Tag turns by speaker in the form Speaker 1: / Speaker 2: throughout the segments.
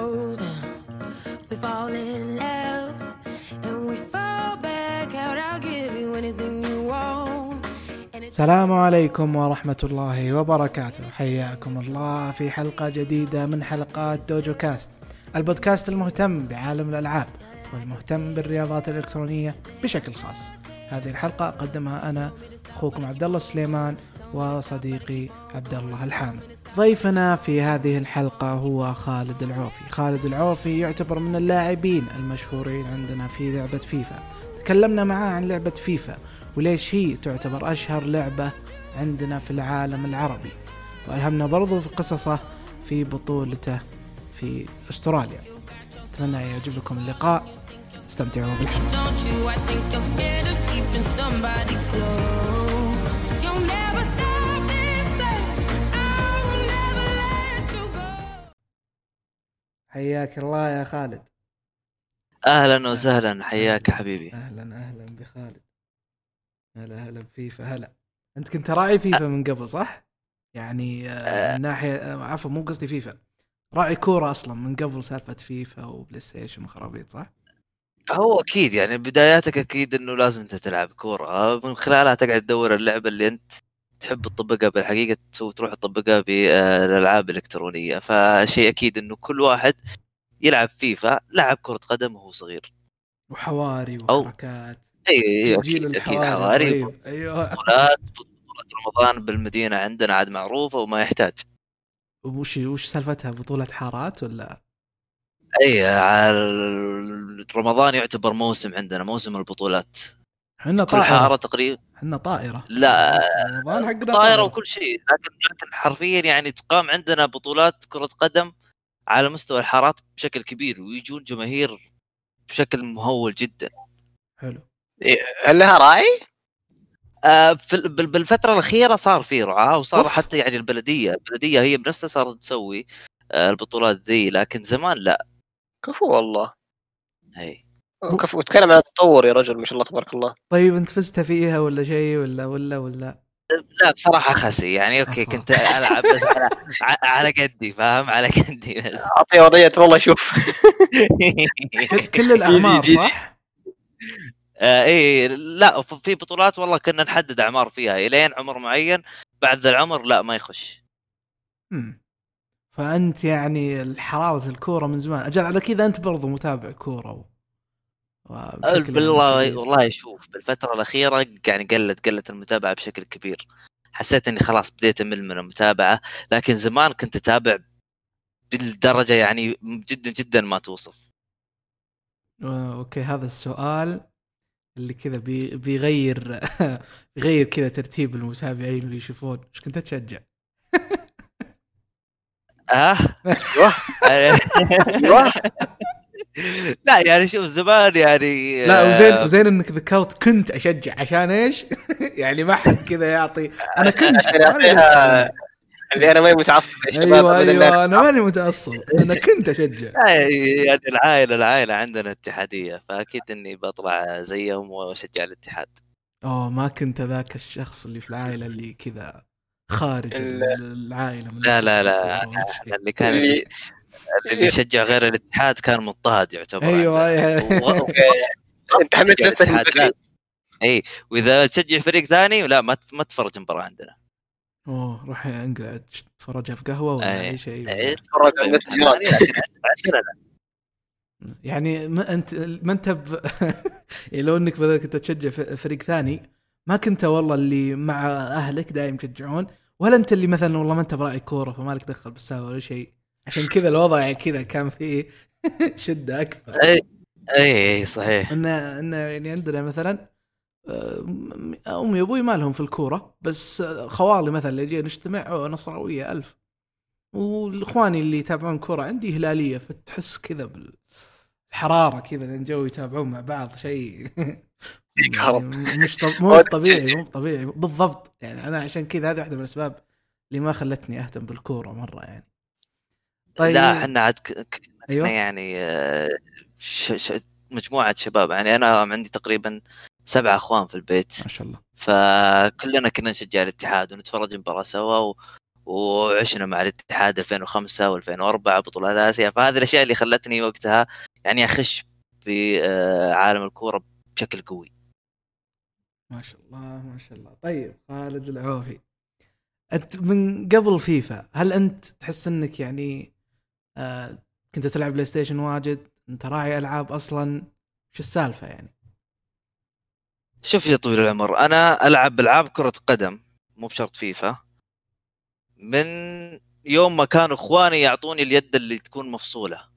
Speaker 1: down. We fall in love and we fall back out. I'll give you anything you want.
Speaker 2: السلام عليكم ورحمة الله وبركاته حياكم الله في حلقة جديدة من حلقات دوجو كاست البودكاست المهتم بعالم الألعاب والمهتم بالرياضات الإلكترونية بشكل خاص هذه الحلقة أقدمها أنا أخوكم عبد الله سليمان وصديقي عبد الله الحامد ضيفنا في هذه الحلقة هو خالد العوفي. خالد العوفي يعتبر من اللاعبين المشهورين عندنا في لعبة فيفا. تكلمنا معاه عن لعبة فيفا وليش هي تعتبر أشهر لعبة عندنا في العالم العربي. وألهمنا برضو في قصصه في بطولته في أستراليا. أتمنى يعجب لكم اللقاء. استمتعوا بالحلقة. حياك الله يا خالد.
Speaker 3: أهلا وسهلا حياك يا حبيبي.
Speaker 2: أهلا أهلا بخالد هلا هلا بفيفا هلا. أنت كنت راعي فيفا من قبل صح؟ يعني آه، من ناحية آه، عفوا مو قصدي فيفا. راعي كورة أصلا من قبل سالفة فيفا و PlayStation وخرابيط صح؟
Speaker 3: هو أكيد يعني بداياتك أكيد إنه لازم أنت تلعب كورة. من خلالها تقعد تدور اللعبة اللي أنت تحب تطبقها بالحقيقة تروح تطبقها بالالعاب الإلكترونية. فشيء أكيد إنه كل واحد يلعب فيفا لعب كرة قدم وهو صغير.
Speaker 2: وحواري وحركات.
Speaker 3: اي اي
Speaker 2: تسجيل
Speaker 3: أكيد
Speaker 2: أكيد
Speaker 3: حواري
Speaker 2: رهيب. أيوه.
Speaker 3: بطولات رمضان بالمدينة عندنا عاد معروفة وما يحتاج.
Speaker 2: وش وش سالفتها؟ بطولة حارات ولا؟
Speaker 3: اي على رمضان يعتبر موسم عندنا موسم البطولات.
Speaker 2: إحنا
Speaker 3: كل
Speaker 2: طائرة
Speaker 3: حارة تقريبا
Speaker 2: إحنا طائرة.
Speaker 3: لا
Speaker 2: رمضان حقنا
Speaker 3: طائرة وكل شيء لكن لكن حرفيا يعني تقام عندنا بطولات كرة قدم على مستوى الحارات بشكل كبير ويجون جماهير بشكل مهول جدا.
Speaker 2: حلو.
Speaker 4: هل لها راعي؟
Speaker 3: آه، في ال- بال- بالفترة الأخيرة صار في رعاة وصار
Speaker 2: أوف.
Speaker 3: حتى يعني البلدية البلدية هي بنفسها صارت تسوي آه، البطولات ذي لكن زمان لا.
Speaker 4: كفو والله.
Speaker 3: هي
Speaker 4: كفو تكلم عن التطور يا رجل ما شاء الله تبارك الله.
Speaker 2: طيب أنت فزت فيها ولا شيء ولا ولا ولا؟
Speaker 3: لا بصراحة خسي. يعني
Speaker 2: أوكي.
Speaker 3: كنت ألعب بس على, على قدي فاهم؟ على قدي بس.
Speaker 4: أعطي وضعية والله شوف.
Speaker 2: كل, كل
Speaker 4: الأعمار
Speaker 2: صح؟
Speaker 3: آه إيه لا في بطولات والله كنا نحدد أعمار فيها. إلين عمر معين بعد ذا العمر لا ما يخش.
Speaker 2: مم. فأنت يعني حرارة الكورة من زمان. أجل على كذا أنت برضو متابع كورة و...
Speaker 3: بالله. والله شوف بالفترة الأخيرة يعني قلت قلت المتابعة بشكل كبير. حسيت إني خلاص بديت أمل من المتابعة لكن زمان كنت أتابع بالدرجة يعني جدا جدا ما توصف.
Speaker 2: آه، أوكي هذا السؤال اللي كذا بي... بيغير بيغير كذا ترتيب المتابعين اللي يشوفون. إيش كنت تشجع؟
Speaker 4: آه
Speaker 3: أيوه لا يعني شوف زمان يعني
Speaker 2: لا
Speaker 3: آه،
Speaker 2: وزين وزين إنك ذكرت كنت أشجع عشان إيش؟ يعني ما حد كذا يعطي أنا كنت
Speaker 4: عشان يعطيها اللي أنا ماني متعصب يا شباب أيوه.
Speaker 2: أيوه أنا ماني متعصب أنا كنت أشجع
Speaker 3: يعني العائلة العائلة عندنا اتحادية فأكيد إني بطلع زيهم وأشجع الاتحاد
Speaker 2: أوه ما كنت ذاك الشخص اللي في العائلة اللي كذا خارج
Speaker 4: ال-
Speaker 2: العائلة من
Speaker 3: لا لا لا. اللي كان
Speaker 4: اللي-
Speaker 3: يشجع غير الاتحاد كان مضطهد يعتبر أيوه
Speaker 2: أيوه
Speaker 4: أوكي. أنت حملت نفسك.
Speaker 3: إي وإذا تشجع فريق ثاني لا ما ما تفرج مباراة عندنا
Speaker 2: أوه روح انقلع تفرجها في قهوة ولا
Speaker 3: أي.
Speaker 2: أي شيء
Speaker 3: إيه،
Speaker 4: تفرج
Speaker 3: عندنا.
Speaker 2: يعني ما أنت ما أنت ب... يعني لو إنك بدل كنت تشجع ف- فريق ثاني ما كنت والله اللي مع أهلك دايم يشجعون ولا أنت اللي مثلا والله ما أنت براعي كورة فما لك دخل بالسالفة ولا شيء عشان كذا الوضع كذا كان فيه شدة أكثر.
Speaker 3: اي اي صحيح.
Speaker 2: ان إن يعني عندنا مثلا آه، أمي وأبوي ما لهم في الكورة بس آه، خوالي مثلا اللي جينا نجتمع نصراويه ألف. والإخواني اللي يتابعون كورة عندي هلالية فتحس كذا بالحرارة كذا لأن جو يتابعون مع بعض شيء.
Speaker 4: يكهرب.
Speaker 2: يعني مش طب... مو طبيعي مو طبيعي بالضبط. يعني أنا عشان كذا هذه واحدة من الأسباب اللي ما خلتني أهتم بالكورة مرة يعني. طيب.
Speaker 3: لا إحنا عاد ك- ك-
Speaker 2: أيوة.
Speaker 3: يعني ش... ش... مجموعة شباب يعني أنا عندي تقريبا سبعة أخوان في البيت.
Speaker 2: ما شاء الله.
Speaker 3: فكلنا كنا نشجع الاتحاد ونتفرج مباراة سوا و... وعشنا مع الاتحاد 2005 و2004 بطولات آسيا. فهذه الأشياء اللي خلتني وقتها يعني أخش في آه، عالم الكورة بشكل قوي.
Speaker 2: ما شاء الله ما شاء الله. طيب خالد العوفي أنت من قبل فيفا هل أنت تحس إنك يعني كنت تلعب PlayStation واجد انت راعي ألعاب أصلا. شو السالفة يعني؟
Speaker 3: شوف يا طويل العمر أنا ألعب العاب كرة قدم مو بشرط فيفا. من يوم ما كانوا إخواني يعطوني اليد اللي تكون مفصولة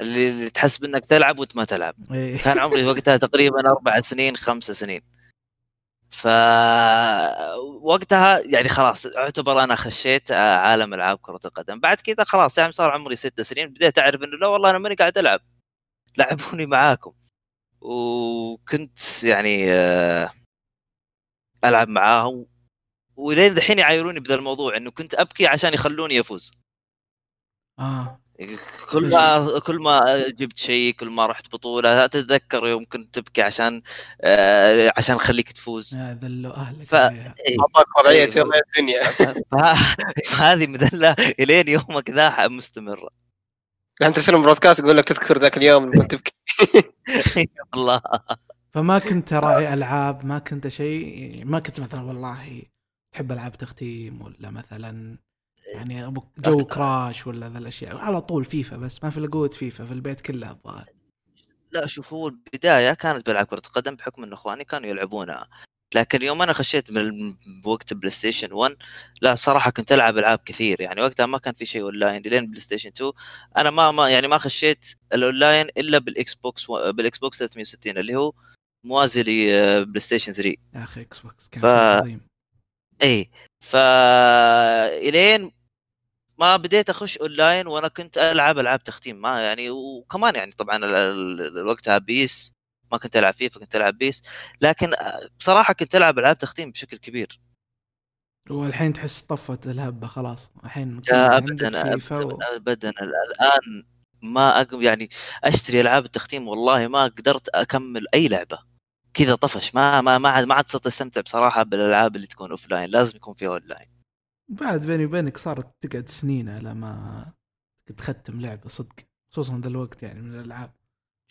Speaker 3: اللي تحسب انك تلعب وأنت ما تلعب.
Speaker 2: إيه.
Speaker 3: كان عمري وقتها تقريبا أربع سنين خمسة سنين. ف وقتها يعني خلاص اعتبر أنا خشيت آه، عالم ألعاب كرة القدم. بعد كذا خلاص يعني صار عمري ست سنين. بديت أعرف إنه لا والله أنا ماني قاعد ألعب. لعبوني معاكم. وكنت يعني آه، ألعب معاهم. ولين الحين يعايروني بذا الموضوع إنه كنت أبكي عشان يخلوني أفوز.
Speaker 2: آه.
Speaker 3: كل ما كل ما جبت شيء كل ما رحت بطولة تتذكر يوم كنت تبكي عشان آه، عشان نخليك تفوز.
Speaker 2: يا ذلوا أهلك
Speaker 3: ف-.
Speaker 4: اعطاك وضعيه. يوم الدنيا.
Speaker 3: فه- فهذه مذلة إلين يومك ذا مستمره
Speaker 4: أنت ترسلهم برودكاست يقول لك تذكر ذاك اليوم لما كنت تبكي.
Speaker 3: والله.
Speaker 2: فما كنت راعي ألعاب ما كنت شيء ما كنت مثلا والله تحب ألعاب تختيم ولا مثلا يعني جو Crash ولا ذا الأشياء. على طول فيفا بس ما في إلا قوة فيفا في البيت كله الظاهر.
Speaker 3: لا شوف هو البداية كانت بلعب كرة قدم بحكم إن إخواني كانوا يلعبونها. لكن يوم أنا خشيت من بوقت PlayStation 1 لا بصراحة كنت ألعب ألعاب كثير. يعني وقتها ما كان في شيء اونلاين لين PlayStation 2 أنا ما ما يعني ما خشيت الاونلاين إلا بال Xbox بال Xbox 360 اللي هو موازي ل PlayStation 3
Speaker 2: يا أخي Xbox كان
Speaker 3: ف-
Speaker 2: عظيم.
Speaker 3: اي ف إلين ما بديت أخش أونلاين وأنا كنت ألعب ألعاب تختيم. ما يعني وكمان يعني طبعا وقتها PES ما كنت ألعب فيفا كنت ألعب PES. لكن بصراحة كنت ألعب ألعاب تختيم بشكل كبير.
Speaker 2: والحين تحس طفت الهبة خلاص. الحين
Speaker 3: لا ابدا
Speaker 2: و...
Speaker 3: ابدا, أبداً. ال- الآن ما أقم يعني أشتري ألعاب التختيم والله ما قدرت أكمل أي لعبة. كذا طفش. ما ما ما عاد ما عاد صرت أستمتع بصراحة بالألعاب اللي تكون offline لازم يكون فيها اون لاين
Speaker 2: بعد بيني وبينك صارت تقعد سنين على ما تختم لعبة صدق خصوصا ذا الوقت يعني من الألعاب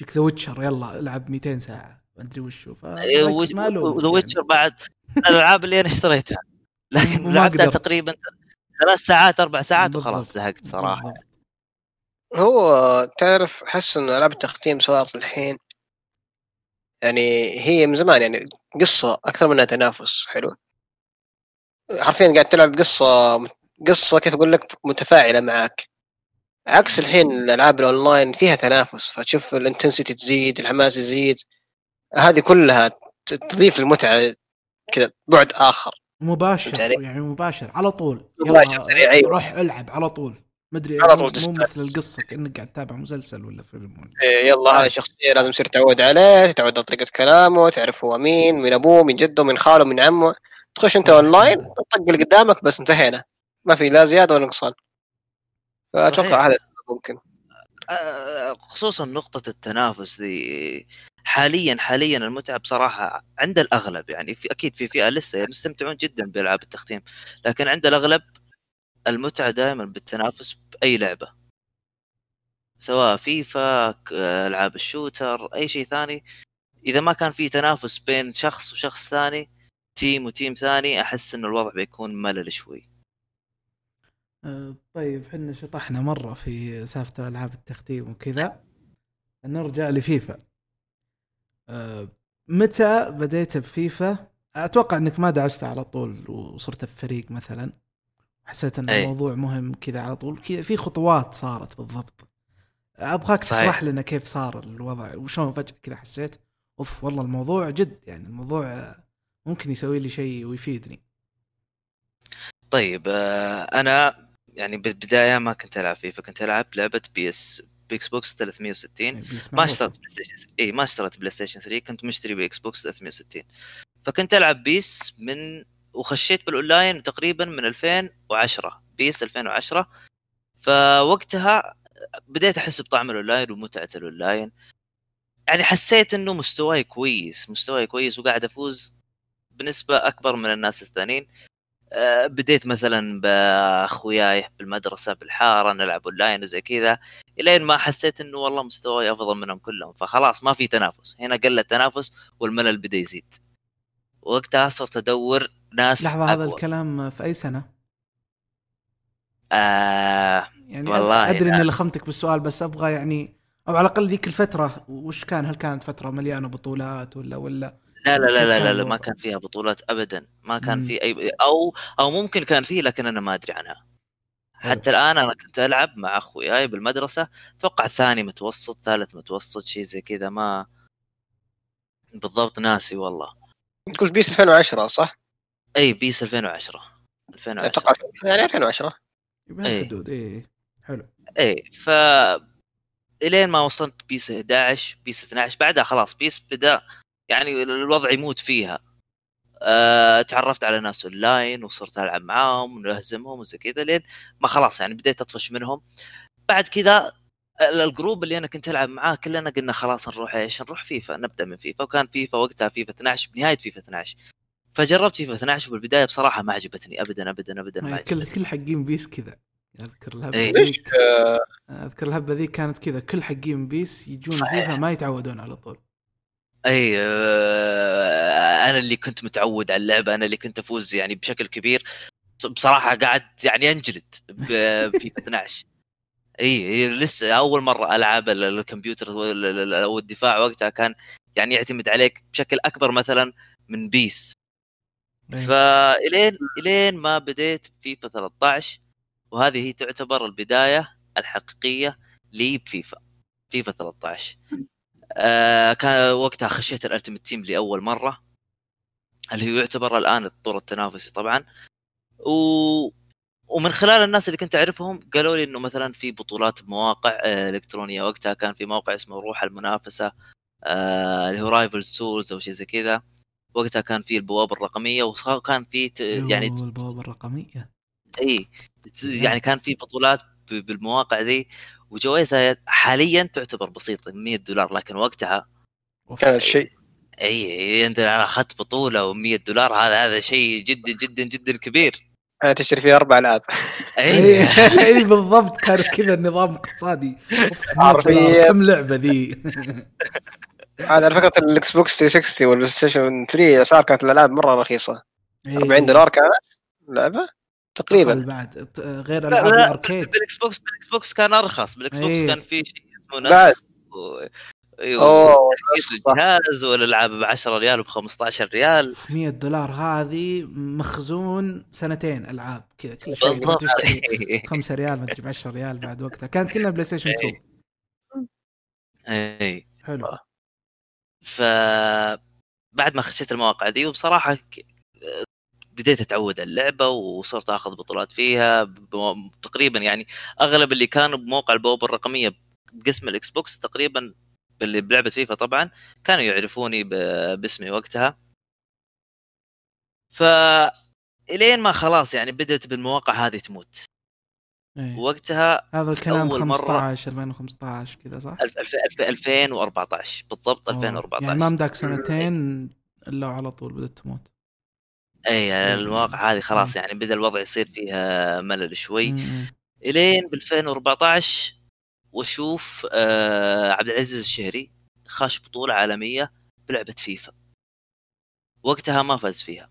Speaker 2: يجيك The Witcher يلا العب 200 ساعة ما أدري وشو ف
Speaker 3: The Witcher بعد من الألعاب اللي أنا اشتريتها لكن لعبتها. تقريبا ثلاث ساعات أربع ساعات. وخلاص زهقت
Speaker 2: صراحة.
Speaker 4: هو تعرف احس إن العاب التختيم صارت الحين يعني هي من زمان يعني قصة أكثر منها تنافس حلو حرفيا قاعد تلعب قصة قصة كيف أقول لك متفاعلة معك عكس الحين الألعاب الأونلاين فيها تنافس فتشوف ال intensity تزيد الحماس يزيد. هذه كلها تضيف المتعة كذا بعد آخر.
Speaker 2: مباشر؟ يعني مباشر على طول.
Speaker 4: مباشر سريع، أيوة.
Speaker 2: روح ألعب على طول. مدري
Speaker 4: على طول
Speaker 2: مو-. مثل القصة كأنك قاعد تتابع مسلسل ولا فيلم ولا.
Speaker 4: إيه، يلا هذه الشخصيه لازم تصير تعود عليه تعود على طريقة كلامه تعرف هو مين من أبوه من جده من خاله من عمه. تخش انت اونلاين طق اللي قدامك بس انتهينا. ما في لا زيادة ولا نقصان. فأتوقع هذا ممكن.
Speaker 3: آه، خصوصا نقطة التنافس ذي. حاليا حاليا المتعة بصراحة عند الأغلب يعني في أكيد في فئة لسه يستمتعون جدا بألعاب التختيم. لكن عند الأغلب المتعة دائما بالتنافس بأي لعبة. سواء فيفا ألعاب ال shooter أي شيء ثاني. إذا ما كان في تنافس بين شخص وشخص ثاني team و team ثاني أحس إنه الوضع بيكون ملل شوي.
Speaker 2: آه، طيب إحنا شطحنا مرة في سالفة ألعاب التختيم وكذا. نرجع لفيفا. آه، متى بديت بفيفا؟ أتوقع إنك ما دعست على طول وصرت بفريق مثلا. حسيت إن
Speaker 3: أي.
Speaker 2: الموضوع مهم كذا على طول. كذا في خطوات صارت بالضبط.
Speaker 3: أبغاك.
Speaker 2: تشرح لنا كيف صار الوضع وشلون فجأة كذا حسيت؟ أوف والله الموضوع جد يعني الموضوع ممكن يسوي لي شيء ويفيدني.
Speaker 3: طيب آه، أنا يعني بالبداية ما كنت ألعب فيفا كنت ألعب لعبة PES بإكس بوكس 360
Speaker 2: يعني PES
Speaker 3: ما. اشتريت بلاي ستيشن إي ما اشتريت بلاي ستيشن 3 كنت مشتري إكس بوكس 360 فكنت ألعب PES من وخشيت بالأونلاين تقريبا من 2010 PES 2010 فوقتها بديت أحس بطعم الأونلاين ومتعة الأونلاين. يعني حسيت إنه مستواي كويس مستواي كويس وقاعد أفوز بنسبه أكبر من الناس الثانيين آه، بديت مثلا بأخوياي بالمدرسة بالحارة نلعب أونلاين وزي كذا إلين ما حسيت إنه والله مستواي أفضل منهم كلهم فخلاص ما في تنافس هنا قل التنافس والملل بدأ يزيد وقتها صرت أدور ناس
Speaker 2: لحظة هذا
Speaker 3: أقوى.
Speaker 2: الكلام في أي سنة؟
Speaker 3: آه
Speaker 2: يعني
Speaker 3: والله
Speaker 2: أدري
Speaker 3: إني.
Speaker 2: لخمتك بالسؤال بس أبغى يعني أو على الأقل ذيك الفترة وش كان هل كانت فترة مليانة بطولات ولا ولا
Speaker 3: لا لا لا لا, لا, لا ما؟ كان فيها بطولات ابدا. ما كان. في أي أو أو ممكن كان فيه لكن أنا ما أدري عنها. حتى الآن أنا كنت ألعب مع أخوياي بالمدرسة. أتوقع ثاني متوسط ثالث متوسط شيء زي كذا ما بالضبط ناسي والله.
Speaker 4: قلت PES 2010 صح؟
Speaker 3: إي PES 2010 2010
Speaker 4: أتوقع يعني 2010
Speaker 2: بهالحدود إي. حلو.
Speaker 3: إي ف إلين ما وصلت PES 11 PES 12 بعدها خلاص PES بدأ يعني الوضع يموت فيها. أه تعرفت على ناس اونلاين وصرت ألعب معاهم ونهزمهم وزي كذا لين ما خلاص يعني بديت أطفش منهم. بعد كذا ال- ال group اللي أنا كنت ألعب معاه كلنا قلنا خلاص نروح إيش؟ نروح فيفا نبدأ من فيفا. وكان فيفا وقتها فيفا 12 بنهاية فيفا 12 فجربت فيفا 12 بالبدايه بصراحة ما عجبتني ابدا ابدا ابدا ما
Speaker 2: يعني كل
Speaker 3: عجبتني.
Speaker 2: كل حقين PES كذا. أذكر الهبة
Speaker 3: إيه.
Speaker 4: ليش؟
Speaker 2: ذيك
Speaker 4: آه،
Speaker 2: أذكر الهبة ذيك كانت كذا. كل حقين PES يجون
Speaker 3: صحيح.
Speaker 2: فيفا ما يتعودون على طول.
Speaker 3: أي آه، أنا اللي كنت متعود على اللعبة أنا اللي كنت أفوز يعني بشكل كبير. بصراحة قاعد يعني أنجلد في 12 إي لسه أول مرة ألعب ال- الكمبيوتر وال- ال- ال- والدفاع وقتها كان يعني يعتمد عليك بشكل أكبر مثلا من
Speaker 2: PES.
Speaker 3: فالين إلين ما بديت فيفا 13 وهذه هي تعتبر البداية الحقيقية لي بفيفا فيفا 13 آه كان وقتها خشيت ال Ultimate Team لأول مرة اللي هو يعتبر الآن الطور التنافسي طبعا. و... ومن خلال الناس اللي كنت أعرفهم قالوا لي إنه مثلا في بطولات بمواقع آه، إلكترونية. وقتها كان في موقع اسمه روح المنافسة آه، اللي هو Rival Souls أو شيء زي كذا. وقتها كان في البوابة الرقمية وكان في ت... يعني
Speaker 2: يوه، البوابة الرقمية.
Speaker 3: اي يعني كان في بطولات بالمواقع ذي. وجوائزها حاليا تعتبر بسيطة 100 دولار لكن وقتها.
Speaker 4: كان الشيء
Speaker 3: إي أنت أنا اخذت بطولة و100 دولار هذا هذا شيء جدا جدا جدا كبير.
Speaker 4: أنا تشتري فيه أربع
Speaker 2: ألعاب.
Speaker 3: إي.
Speaker 2: إي بالضبط كان كذا النظام اقتصادي. أوف 100
Speaker 4: حرفياً.
Speaker 2: دولار، كم لعبة ذي؟
Speaker 4: هذا على فكرة الإكس بوكس 360 والبلاي ستيشن 3 أسعار كانت الألعاب مرة رخيصة.
Speaker 2: إيه.
Speaker 4: 40 دولار كانت
Speaker 2: لعبة؟
Speaker 4: تقريبا.
Speaker 2: بعد. غير
Speaker 3: لا
Speaker 2: ألعاب
Speaker 3: لا
Speaker 2: ال arcade.
Speaker 3: بالاكس بوكس بالاكس بوكس كان أرخص. بالاكس بوكس
Speaker 2: إيه.
Speaker 3: كان في شيء اسمه نسخ و...
Speaker 4: أيوه.
Speaker 3: الجهاز والالعاب ب 10 ريال وب 15 ريال
Speaker 2: 100 دولار هذه مخزون سنتين ألعاب. كذا كل شيء تروح
Speaker 3: بالضبط
Speaker 2: تشتري 5 ريال ما أدري ب 10 ريال بعد وقتها. كانت كنا بلاي ستيشن 2
Speaker 3: اي
Speaker 2: حلو.
Speaker 3: ف بعد ما خشيت المواقع دي وبصراحة بديت أتعود على اللعبة وصرت آخذ بطولات فيها تقريبا يعني أغلب اللي كانوا بموقع البوابة الرقمية بقسم الإكس بوكس تقريبا اللي بلعبة فيفا طبعا كانوا يعرفوني باسمي وقتها ف إلين ما خلاص يعني بدأت بالمواقع هذه تموت
Speaker 2: إيه.
Speaker 3: وقتها
Speaker 2: هذا الكلام
Speaker 3: مرة-
Speaker 2: 15 2015 كذا صح؟
Speaker 3: ألف- ألف- ألف- 2014 بالضبط
Speaker 2: أوه.
Speaker 3: 2014
Speaker 2: يعني ما مداك سنتين إلا على طول بدأت تموت
Speaker 3: اي المواقع هذه خلاص
Speaker 2: مم.
Speaker 3: يعني بدأ الوضع يصير فيها ملل شوي
Speaker 2: مم.
Speaker 3: إلين ب 2014 واشوف آه عبد العزيز الشهري خاش بطولة عالمية بلعبة فيفا وقتها ما فاز فيها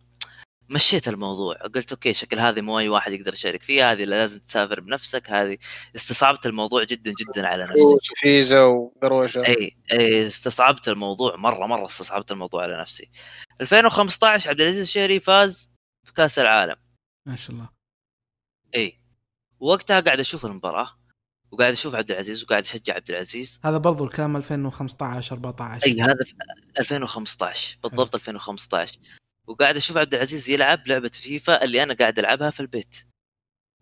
Speaker 3: مشيت الموضوع. قلت أوكي شكل هذه مو أي واحد يقدر يشارك فيها هذه اللي لازم تسافر بنفسك هذه استصعبت الموضوع جدا جدا على نفسي.
Speaker 4: وفيزا وقروشه
Speaker 3: أي أي استصعبت الموضوع مرة مرة استصعبت الموضوع على نفسي. 2015 عبد العزيز الشهري فاز بكأس العالم.
Speaker 2: ما شاء الله.
Speaker 3: أي. وقتها قاعد أشوف المباراة وقاعد أشوف عبد العزيز وقاعد أشجع عبد العزيز.
Speaker 2: هذا برضو الكلام 2015 14
Speaker 3: أي هذا في 2015 بالضبط 2015 وقاعد أشوف عبد العزيز يلعب لعبة فيفا اللي أنا قاعد ألعبها في البيت.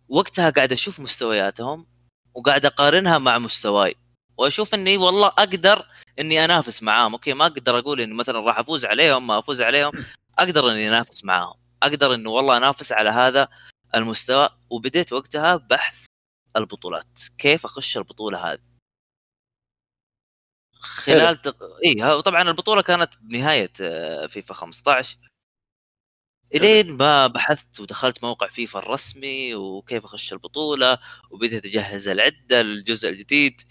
Speaker 3: وقتها قاعد أشوف مستوياتهم وقاعد أقارنها مع مستواي. وأشوف إني والله أقدر إني أنافس معاهم. أوكي ما أقدر أقول إني مثلا راح أفوز عليهم ما أفوز عليهم. أقدر إني أنافس معاهم. أقدر انه والله أنافس على هذا المستوى. وبديت وقتها بحث البطولات. كيف أخش البطولة هذه؟ خلال تق... اي طبعا البطولة كانت بنهايه آه، فيفا 15 إلين ما بحثت ودخلت موقع فيفا الرسمي وكيف أخش البطولة وبديت أجهز العدة للجزء الجديد.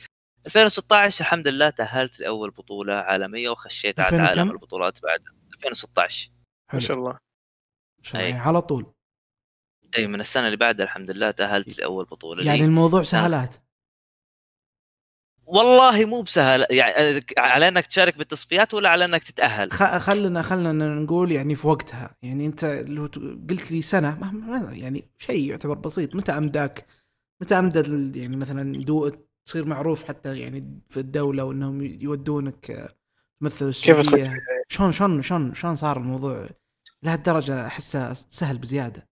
Speaker 3: 2016 الحمد لله تأهلت لأول بطولة عالمية وخشيت على
Speaker 2: 2000
Speaker 3: عالم؟ البطولات بعد 2016
Speaker 4: ما شاء الله.
Speaker 2: الله
Speaker 3: أي.
Speaker 2: يعني على طول.
Speaker 3: أي من السنة اللي بعدها الحمد لله تأهلت لأول بطولة
Speaker 2: يعني
Speaker 3: لي.
Speaker 2: الموضوع سهلات.
Speaker 3: والله مو بسهل. يعني على إنك تشارك بالتصفيات ولا على إنك تتأهل؟
Speaker 2: خ- خلنا خلنا نقول يعني في وقتها. يعني أنت لو قلت لي سنة ما ما- يعني شيء يعتبر بسيط. متى أمداك؟ متى أمدى يعني مثلا تصير معروف حتى يعني في الدولة وإنهم يودونك آه، تمثل
Speaker 4: كيف
Speaker 2: السعودية؟ شلون شلون شلون شلون صار الموضوع؟ لهالدرجة احسه سهل بزيادة.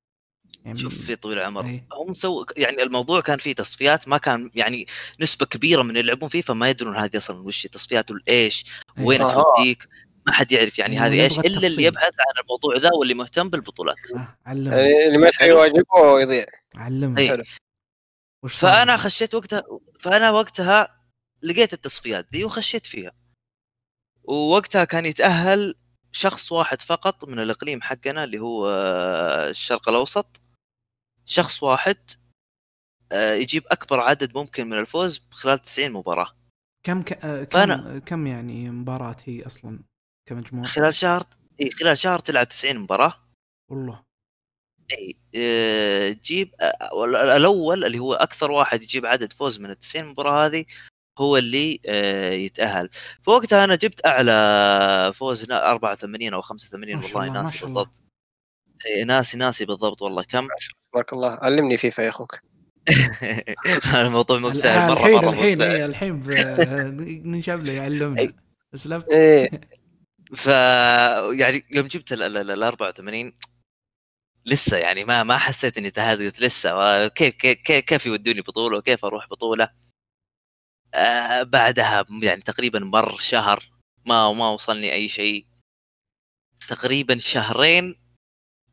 Speaker 2: يعني
Speaker 3: شوف في طويل العمر.
Speaker 2: أي.
Speaker 3: هم سو يعني الموضوع كان فيه تصفيات ما كان يعني نسبة كبيرة من اللي يلعبون فيفا ما يدرون هذه أصلا وش تصفيات والايش. وين. توديك؟ ما حد يعرف يعني
Speaker 2: أيوة،
Speaker 3: هذه
Speaker 2: إيش
Speaker 3: إلا اللي. يبحث عن الموضوع ذا واللي مهتم بالبطولات.
Speaker 2: آه، علمني
Speaker 4: يعني اللي ما يدري واجبه يضيع.
Speaker 2: صار؟
Speaker 3: فأنا خشيت وقتها فأنا وقتها لقيت التصفيات دي وخشيت فيها. ووقتها كان يتأهل شخص واحد فقط من الإقليم حقنا اللي هو آه، الشرق الأوسط. شخص واحد آه، يجيب أكبر عدد ممكن من الفوز خلال 90 مباراة.
Speaker 2: كم ك... آه، كم
Speaker 3: فأنا-
Speaker 2: كم يعني مباراة هي أصلا كمجموع؟
Speaker 3: خلال شهر إي خلال شهر تلعب 90 مباراة.
Speaker 2: والله.
Speaker 3: إي آه، تجيب آه، الأول اللي هو أكثر واحد يجيب عدد فوز من ال 90 مباراة هذه هو اللي آه، يتأهل. فوقتها أنا جبت أعلى فوز نا- 84 أو 85
Speaker 2: ما شاء
Speaker 3: والله ناسي. بالضبط. إي، ناسي ناسي بالضبط والله. كم؟
Speaker 4: تبارك الله. علمني فيفا يا أخوك.
Speaker 3: الموضوع مو بسهل مرة
Speaker 2: الحين
Speaker 3: مرة مو
Speaker 2: الحين
Speaker 3: بسهل
Speaker 2: إيه، الحين ب- ننشب له يعلمنا
Speaker 3: أي.
Speaker 2: اسلم
Speaker 4: إيه.
Speaker 3: ف يعني يوم جبت ال ال- ال 84 لسه يعني ما ما حسيت إني تهاد قلت لسه كيف كيف كيف, كيف يودوني بطولة وكيف أروح بطولة؟ آه بعدها يعني تقريبا مر شهر ما ما وصلني أي شيء. تقريبا شهرين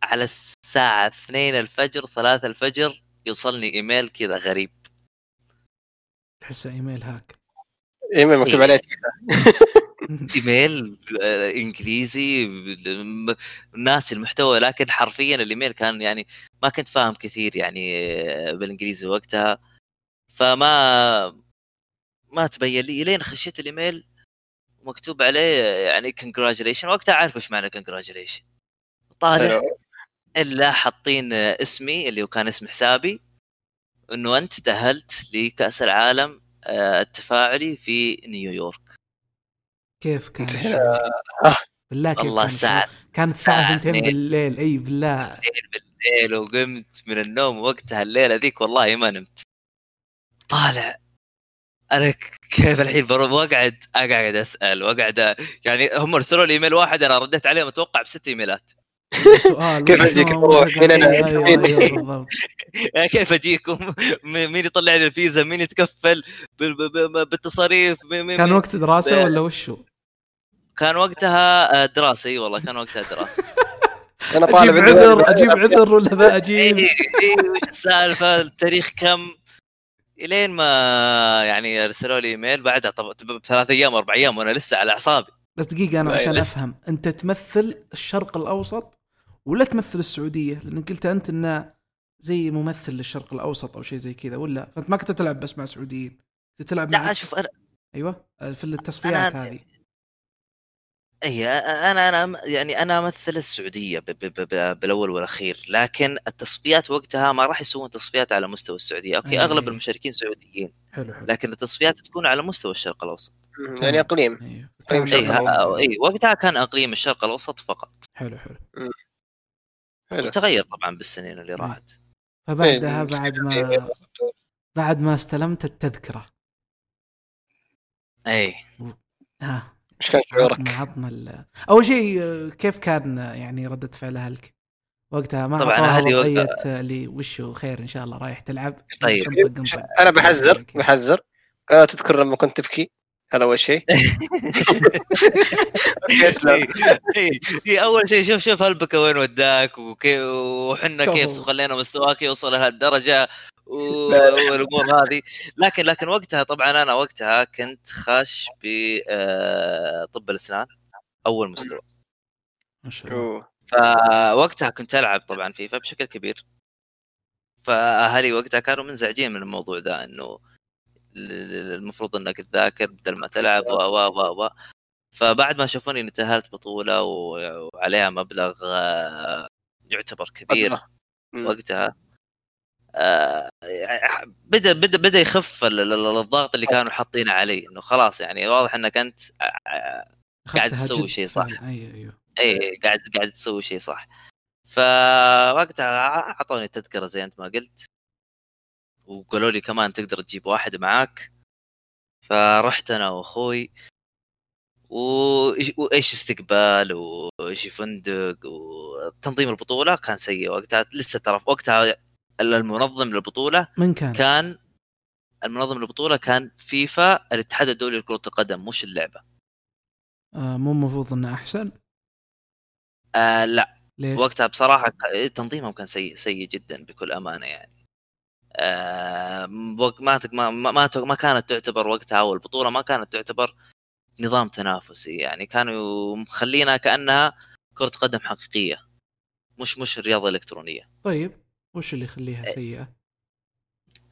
Speaker 3: على الساعة 2 الفجر 3 الفجر يوصلني إيميل كذا غريب.
Speaker 2: تحسه إيميل هاك.
Speaker 4: إيميل مكتوب. عليه
Speaker 3: إيميل. آه، إنجليزي ناسي المحتوى لكن حرفيا الإيميل كان يعني ما كنت فاهم كثير يعني آه، بالإنجليزي وقتها. فما ما تبين لي لين خشيت الإيميل مكتوب عليه يعني congratulation وقتها عارف وش معنى congratulation طالع. إلا حاطين اسمي اللي هو كان اسم حسابي إنه أنت تأهلت لكأس العالم آه، التفاعلي في نيويورك
Speaker 2: كيف كان. بالله كيف
Speaker 3: الساعة
Speaker 2: الشعور؟ كانت الساعة
Speaker 3: الساعة
Speaker 2: 2
Speaker 3: اثنين.
Speaker 2: بالليل. إي بالله.
Speaker 3: بالليل وقمت من النوم وقتها الليلة ذيك والله ما نمت. طالع. أنا كيف الحين بروح؟ وأقعد أقعد أسأل وأقعد أ- يعني هم ارسلوا لي إيميل واحد أنا رديت عليهم أتوقع بست
Speaker 2: إيميلات.
Speaker 4: كيف أروح؟
Speaker 2: وش
Speaker 4: مين أنا؟
Speaker 2: أيوة، أيوة،
Speaker 3: يعني كيف أجيكم؟ مين يطلع لي الفيزا؟ مين يتكفل؟ بالتصاريف؟
Speaker 2: كان وقت دراسة
Speaker 3: ب-
Speaker 2: ولا وشو؟
Speaker 3: كان وقتها آه، دراسة. إي والله كان وقتها دراسة.
Speaker 4: أنا
Speaker 2: أجيب
Speaker 4: طالب عندي
Speaker 2: عذر. أجيب عذر ولا ما أجيب؟
Speaker 3: إي وش السالفة؟ التاريخ كم؟ إلين ما يعني أرسلوا لي إيميل. بعدها طب بثلاث أيام أربع أيام وأنا لسه على أعصابي.
Speaker 2: بس دقيقة أنا
Speaker 3: لا،
Speaker 2: عشان
Speaker 3: لسه.
Speaker 2: أفهم. أنت تمثل الشرق الأوسط؟ ولا تمثل السعودية؟ لأنك قلت أنت انه زي ممثل للشرق الأوسط أو شيء زي كذا ولا؟ فأنت ما كنت تلعب بس مع سعوديين. كنت تلعب مع
Speaker 3: لا شوف أنا
Speaker 2: أيوه في التصفيات
Speaker 3: أنا-
Speaker 2: هذه.
Speaker 3: اي أنا أنا يعني أنا أمثل السعودية ب- ب- ب- بالأول والأخير لكن التصفيات وقتها ما راح يسوون تصفيات على مستوى السعودية. okay
Speaker 2: أي.
Speaker 3: أغلب المشاركين سعوديين
Speaker 2: حلو حلو.
Speaker 3: لكن التصفيات تكون على مستوى الشرق الأوسط.
Speaker 4: يعني أقليم.
Speaker 2: كان-
Speaker 3: اي
Speaker 4: الشرق الأوسط.
Speaker 3: ها- اي وقتها كان أقليم الشرق الأوسط فقط.
Speaker 2: حلو حلو.
Speaker 4: حلو
Speaker 3: وتغير طبعا بالسنين اللي
Speaker 2: أي.
Speaker 3: راحت
Speaker 2: فبعدها
Speaker 4: إيه،
Speaker 2: بعد ما بعد ما استلمت التذكرة
Speaker 3: اي
Speaker 2: ها
Speaker 4: إيش كان شعورك؟
Speaker 2: عطنا ال... أول شيء آه، كيف كان آه، يعني ردة فعل أهلك؟ وقتها ما
Speaker 3: طبعاً أهلي وقت-
Speaker 2: اللي وشو خير إن شاء الله رايح تلعب
Speaker 3: طيب.
Speaker 4: أنا بحذر. بحذر آه تذكر لما كنت تبكي هذا أول شيء
Speaker 3: هي هي- هي أول شيء شوف شوف هالبكا وين وداك وكيف وحنا كيف. خلينا مستواك يوصل
Speaker 4: لهالدرجة.
Speaker 3: والأمور هذه لكن لكن وقتها طبعا أنا وقتها كنت خاش بطب الأسنان أول مستوى
Speaker 2: ما شاء الله.
Speaker 3: فوقتها كنت ألعب طبعا فيفا بشكل كبير فأهلي وقتها كانوا منزعجين من الموضوع ذا إنه المفروض إنك تذاكر بدل ما تلعب و و و فبعد ما شافوني اني تاهلت بطوله وعليها مبلغ آه، يعتبر كبير. وقتها. آه، بدأ بدأ بدأ يخف ال- ال- ال- الضغط اللي كانوا حاطينه علي إنه خلاص يعني واضح إنك أنت آه، قاعد تسوي شيء صح.
Speaker 2: أيوه أيوه.
Speaker 3: إي قاعد قاعد تسوي شيء صح. فوقتها أعطوني تذكره زي أنت ما قلت. وقالوا لي كمان تقدر تجيب واحد معاك فرحت أنا وأخوي وايش استقبال وإيش فندق وتنظيم البطولة كان سيء وقتها لسه ترى وقتها المنظم للبطولة
Speaker 2: من كان؟
Speaker 3: كان المنظم للبطولة كان فيفا الاتحاد الدولي لكرة القدم مش اللعبة
Speaker 2: آه مو المفروض إنه أحسن؟
Speaker 3: آه لا
Speaker 2: ليش؟
Speaker 3: وقتها بصراحة تنظيمهم كان سيء سيء جدا بكل أمانة يعني ما تك- ما ما, ما, ما كانت تعتبر وقتها أو البطوله ما كانت تعتبر نظام تنافسي. يعني كانوا مخلينها كأنها كرة قدم حقيقية مش مش رياضه الكترونيه
Speaker 2: طيب وش اللي يخليها سيئة؟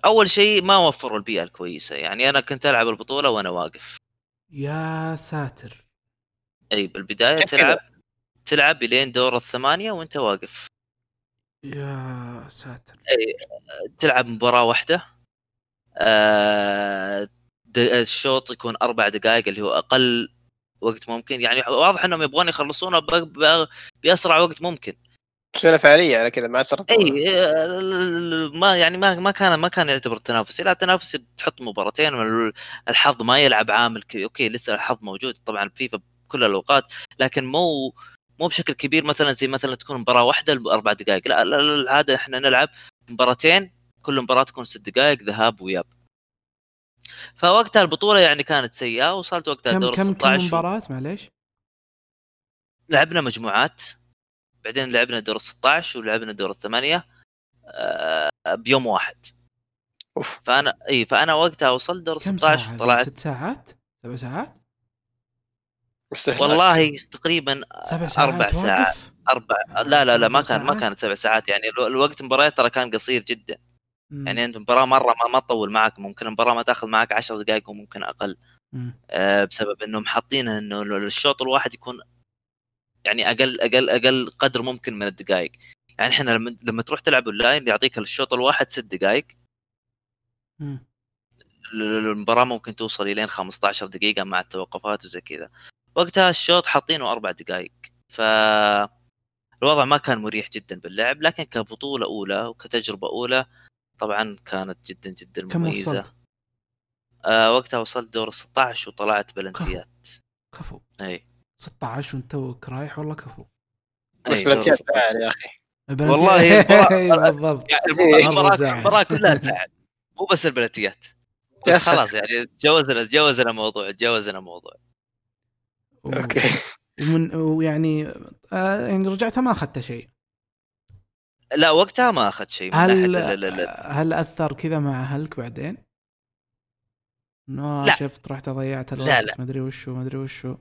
Speaker 3: أول شيء ما وفروا البيئة الكويسة. يعني أنا كنت ألعب البطولة وأنا واقف.
Speaker 2: يا ساتر.
Speaker 3: أي
Speaker 4: بالبداية
Speaker 3: تلعب تلعب الين دور الثمانية وأنت واقف.
Speaker 2: يا ساتر.
Speaker 3: تلعب مباراة واحدة آه، د- الشوط يكون أربع دقائق اللي هو أقل وقت ممكن. يعني واضح إنهم يبغون يخلصونه بأسرع وقت ممكن.
Speaker 4: تسوي فعاليه على كذا ما صارت
Speaker 3: أي آه، ما يعني ما ما كان ما كان يعتبر تنافسي لا تنافسي تحط مباراتين وال- الحظ ما يلعب عامل okay لسه الحظ موجود. طبعا فيفا بكل الأوقات لكن مو مو بشكل كبير مثلا زي مثلا تكون مباراة واحدة باربع دقائق لا, لا, لا العاده إحنا نلعب مباراتين كل مباراة تكون ست دقائق ذهاب وإياب فوقتها البطولة يعني كانت سيئة وصلت وقتها
Speaker 2: كم
Speaker 3: دور
Speaker 2: كم كم
Speaker 3: 16
Speaker 2: مباراة معليش؟
Speaker 3: لعبنا مجموعات بعدين لعبنا دور 16 ولعبنا دور الثمانيه آه، بيوم واحد
Speaker 4: أوف
Speaker 3: فأنا إي فأنا وقتها وصلت دور
Speaker 2: كم
Speaker 3: 16
Speaker 2: ساعة؟
Speaker 3: طلعت
Speaker 2: ست ساعات؟ سبع ساعات؟
Speaker 4: استهلاك.
Speaker 3: والله تقريبا
Speaker 2: سبع ساعات
Speaker 3: أربع ساعات؟ أربع لا لا لا ما كان ما؟ كانت سبع ساعات يعني الو- الوقت المباريات ترى كان قصير جدا
Speaker 2: مم.
Speaker 3: يعني أنت مباراة مرة ما, ما تطول معك ممكن المباراة ما تاخذ معك 10 دقائق وممكن
Speaker 2: أقل.
Speaker 3: آه، بسبب إنهم حاطين انه الشوط الواحد يكون يعني أقل أقل أقل قدر ممكن من الدقائق يعني إحنا لما لما تروح تلعب أونلاين يعطيك الشوط الواحد ست دقائق. المباراة ممكن توصل إلين 15 دقيقة مع التوقفات وزي كذا وقتها الشوط حاطينه أربع دقائق ف الوضع ما كان مريح جدا باللعب لكن كبطولة أولى وكتجربة أولى طبعا كانت جدا جدا
Speaker 2: كم
Speaker 3: مميزة.
Speaker 2: وصلت؟
Speaker 3: آه وقتها وصلت دور 16 وطلعت بلنتيات.
Speaker 2: كفو.
Speaker 3: أي.
Speaker 2: 16 وانت توك رايح والله كفو.
Speaker 4: بس بلنتيات
Speaker 3: 16.
Speaker 4: تعال يا أخي.
Speaker 3: والله المباراة-
Speaker 2: أيوه بالضبط.
Speaker 3: يعني
Speaker 4: إيه.
Speaker 3: المباراة كلها تعب مو بس البلنتيات.
Speaker 4: يا
Speaker 3: بس. خلاص يعني تجاوزنا تجاوزنا الموضوع تجاوزنا الموضوع.
Speaker 4: أوكي
Speaker 2: ومن ويعني آه يعني رجعت ما اخذت شيء
Speaker 3: لا وقتها ما أخذت شيء من
Speaker 2: هل
Speaker 3: ناحية
Speaker 2: هل أثر كذا مع أهلك بعدين؟ إنه
Speaker 3: لا.
Speaker 2: شفت رحت ضيعت
Speaker 3: لا،
Speaker 2: الوقت
Speaker 3: لا.
Speaker 2: مدري وشو مدري وشو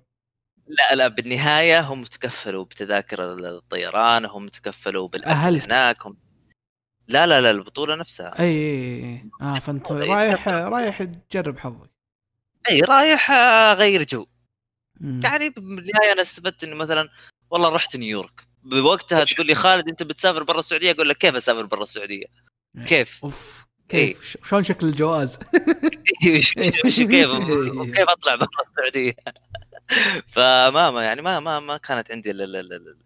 Speaker 3: لا لا بالنهاية هم تكفلوا بتذاكر الطيران هم تكفلوا بالأكل
Speaker 2: أهلك.
Speaker 3: هناك هم لا لا لا البطولة نفسها
Speaker 2: أي أي أي آه
Speaker 3: فأنت
Speaker 2: رايح رايح تجرب حظك
Speaker 3: أي رايح أغير جو
Speaker 2: مم.
Speaker 3: يعني بالنهاية أنا استفدت اني مثلا والله رحت نيويورك بوقتها تقول لي خالد أنت بتسافر برا السعودية أقول لك كيف أسافر برا السعودية؟
Speaker 2: إيه.
Speaker 3: كيف؟
Speaker 2: أوف
Speaker 3: إيه.
Speaker 2: كيف شلون شكل الجواز؟
Speaker 3: وش- كيف كيف أطلع برا السعودية؟ فما ما يعني ما ما ما كانت عندي ال- ال- ال- ال-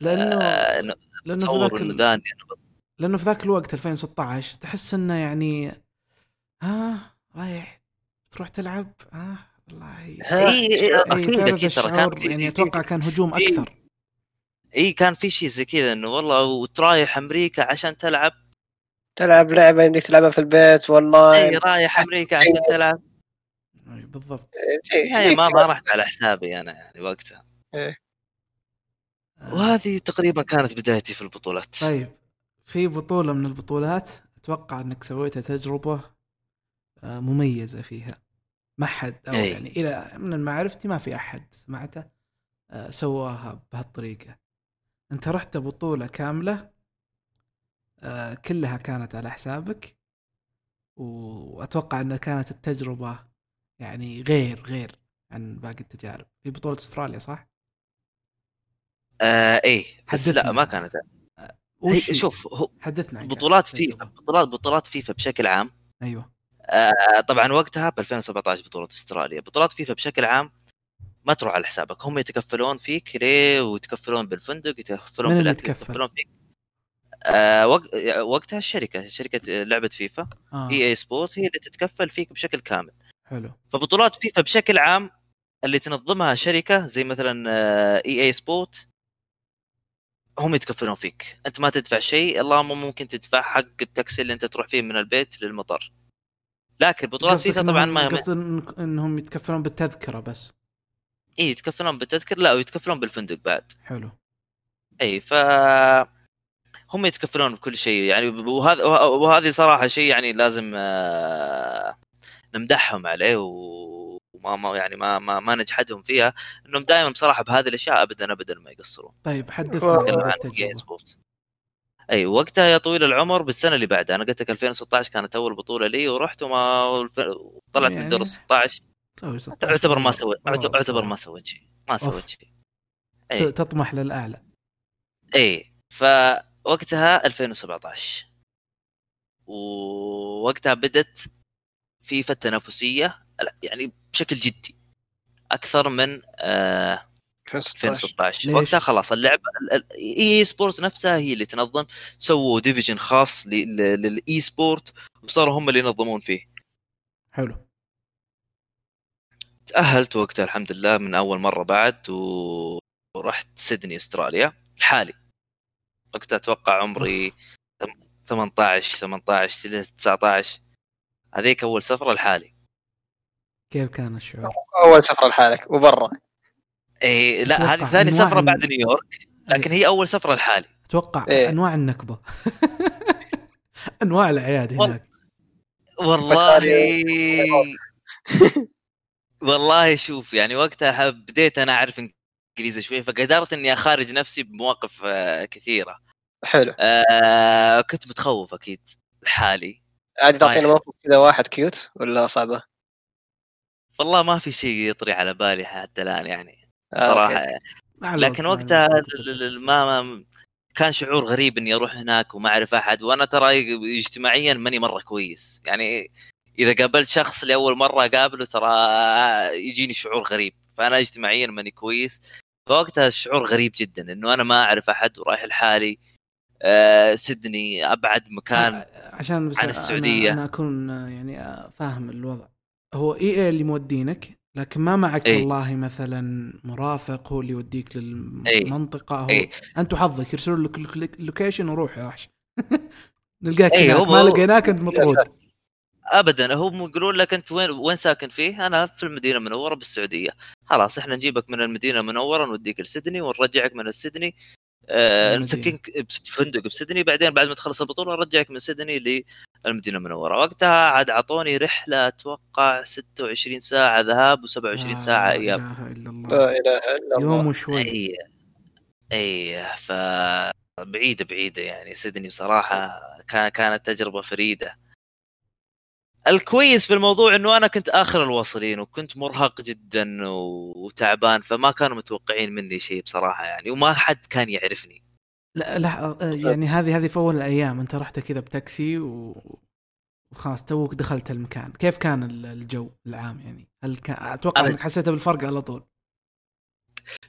Speaker 2: لأنه
Speaker 3: آه،
Speaker 2: لأنه في ذاك ال-
Speaker 3: إنه-
Speaker 2: لأنه في ذاك الوقت 2016 تحس إنه يعني ها رايح تروح تلعب ها والله.
Speaker 3: اي
Speaker 2: اي أكيد
Speaker 3: أكيد ترى
Speaker 2: يعني أتوقع كان هجوم
Speaker 3: في-
Speaker 2: أكثر.
Speaker 3: اي كان في شيء زي كذا إنه والله وترايح أمريكا عشان تلعب.
Speaker 4: تلعب لعبة يمديك تلعبها في البيت والله.
Speaker 3: اي رايح أمريكا عشان تلعب.
Speaker 2: أي بالضبط.
Speaker 3: يعني ما ما رحت على حسابي أنا يعني وقتها.
Speaker 2: آه،
Speaker 3: وهذه تقريبا كانت بدايتي في البطولات.
Speaker 2: طيب في بطولة من البطولات أتوقع إنك سويتها تجربة آه، مميزة فيها. ما حد أو
Speaker 3: أي.
Speaker 2: يعني إلى من معرفتي ما في أحد سمعته آه، سواها بهالطريقة أنت رحت بطولة كاملة آه كلها كانت على حسابك وأتوقع أنها كانت التجربة يعني غير غير عن باقي التجارب في بطولة أستراليا صح؟
Speaker 3: آه إيه بس. لا ما كانت هي
Speaker 2: وش
Speaker 3: شوف هو
Speaker 2: حدثنا عن
Speaker 3: بطولات فيفا. بطولات بطولات فيفا بشكل عام
Speaker 2: أيوه
Speaker 3: آه طبعا وقتها ب 2017 بطولة أستراليا. بطولات فيفا بشكل عام ما تروح على حسابك. هم يتكفلون فيك ليه؟ ويتكفلون بالفندق يتكفلون بالأكل
Speaker 2: يتكفل؟
Speaker 3: يتكفلون فيك. آه وق... وقتها الشركة شركة لعبة فيفا آه. EA Sports هي اللي تتكفل فيك بشكل كامل.
Speaker 2: حلو.
Speaker 3: فبطولات فيفا بشكل عام اللي تنظمها شركة زي مثلا EA Sports هم يتكفلون فيك. أنت ما تدفع شيء اللهم ممكن تدفع حق التاكسي اللي أنت تروح فيه من البيت للمطار. لكن بطولات فيفا طبعا ما
Speaker 2: قصد إن- إنهم يتكفلون بالتذكرة بس.
Speaker 3: إي يتكفلون بالتذكر لا ويتكفلون بالفندق بعد.
Speaker 2: حلو.
Speaker 3: إي ف هم يتكفلون بكل شيء يعني وهذا وهذه صراحة شيء يعني لازم آه، نمدحهم عليه وما ما يعني ما ما, ما نجحدهم فيها. إنهم دائما بصراحة بهذه الأشياء ابدا ابدا ما يقصرون.
Speaker 2: طيب حدثنا عن
Speaker 3: أي وقتها يا طويل العمر بالسنة اللي بعدها. أنا قلت لك 2016 كانت أول بطولة لي ورحت وما طلعت من
Speaker 2: يعني
Speaker 3: دور ال 16
Speaker 2: تسوي 16
Speaker 3: اعتبر ما. سويت
Speaker 2: أعتبر.
Speaker 3: ما سويت شيء. ما. سويت شيء. أي.
Speaker 2: تطمح للأعلى.
Speaker 3: أي. فوقتها 2017 ووقتها بدت فيفا التنافسية يعني بشكل جدي. أكثر من آه
Speaker 4: 2016
Speaker 3: 2016
Speaker 2: ليش؟
Speaker 3: وقتها خلاص اللعبة EA Sports نفسها هي اللي تنظم سووا division خاص لل esports وصاروا هم اللي ينظمون فيه.
Speaker 2: حلو.
Speaker 3: تأهلت وقتها الحمد لله من أول مرة بعد و- ورحت سيدني أستراليا لحالي. وقتها أتوقع عمري 18 18 إلى 19 هذيك أول سفرة لحالي.
Speaker 2: كيف كان الشعور؟
Speaker 4: أول سفرة لحالك وبرا.
Speaker 3: اي لا هذه ثاني
Speaker 2: سفرة
Speaker 3: بعد نيويورك لكن هي أول سفرة لحالي
Speaker 2: أتوقع
Speaker 4: إيه.
Speaker 2: أنواع النكبة أنواع الاعياد
Speaker 3: والله.
Speaker 2: هناك
Speaker 3: والله والله شوف يعني وقتها بديت أنا أعرف إنجليزي شوي فقدرت إني أخارج نفسي بمواقف آه، كثيرة
Speaker 4: حلو
Speaker 3: آه، كنت متخوف أكيد لحالي
Speaker 4: عادي تعطينا. موقف كذا واحد كيوت ولا صعبة؟
Speaker 3: والله ما في شيء يطري على بالي حتى الآن يعني
Speaker 2: صراحة
Speaker 3: لكن وقتها
Speaker 2: الوقت.
Speaker 3: ال- ال- ما ما كان شعور غريب إني أروح هناك وما أعرف أحد وأنا ترى اجتماعيا ماني مرة كويس. يعني إذا قابلت شخص لأول مرة اقابله ترى يجيني شعور غريب فأنا اجتماعيا ماني كويس. فوقتها الشعور غريب جدا إنه أنا ما أعرف أحد ورايح لحالي. آه، سيدني أبعد مكان
Speaker 2: عشان بس
Speaker 3: عن
Speaker 2: أنا-
Speaker 3: السعودية.
Speaker 2: أنا أكون آه، يعني آه، فاهم الوضع. هو EA اللي مودينك لكن ما معك
Speaker 3: إي.
Speaker 2: والله مثلا مرافق هو اللي يوديك للمنطقة هو
Speaker 3: اي
Speaker 2: انت وحظك يرسلون لك ال loc- ال location وروح يا وحش نلقاك
Speaker 3: هو-
Speaker 2: ما لقيناك أنت مطرود
Speaker 3: ابدا هم يقولون لك أنت وين وين ساكن فيه؟ أنا في المدينة المنورة بالسعودية، خلاص إحنا نجيبك من المدينة المنورة نوديك لسيدني ونرجعك من السيدني
Speaker 2: المدينة.
Speaker 3: نسكنك بفندق بسيدني بعدين بعد ما تخلص البطولة نرجعك من سيدني للمدينة المنوره، وقتها عاد أعطوني رحلة أتوقع 26 ساعة ذهاب و27 ساعه
Speaker 2: لا
Speaker 3: إياب.
Speaker 2: إله إلا الله.
Speaker 4: لا إله إلا
Speaker 2: يوم
Speaker 4: الله.
Speaker 2: وشوي.
Speaker 3: اي اي ف بعيدة بعيدة يعني. سيدني بصراحة كان كانت تجربة فريدة. الكويس في الموضوع إنه أنا كنت آخر الواصلين وكنت مرهق جدا وتعبان فما كانوا متوقعين مني شيء بصراحة يعني وما حد كان يعرفني.
Speaker 2: لا لا يعني هذه هذه في أول الأيام أنت رحت كذا بتاكسي و... وخلاص توك دخلت المكان. كيف كان ال- الجو العام يعني؟ هل كان أتوقع
Speaker 3: أبد.
Speaker 2: إنك حسيت بالفرق على طول؟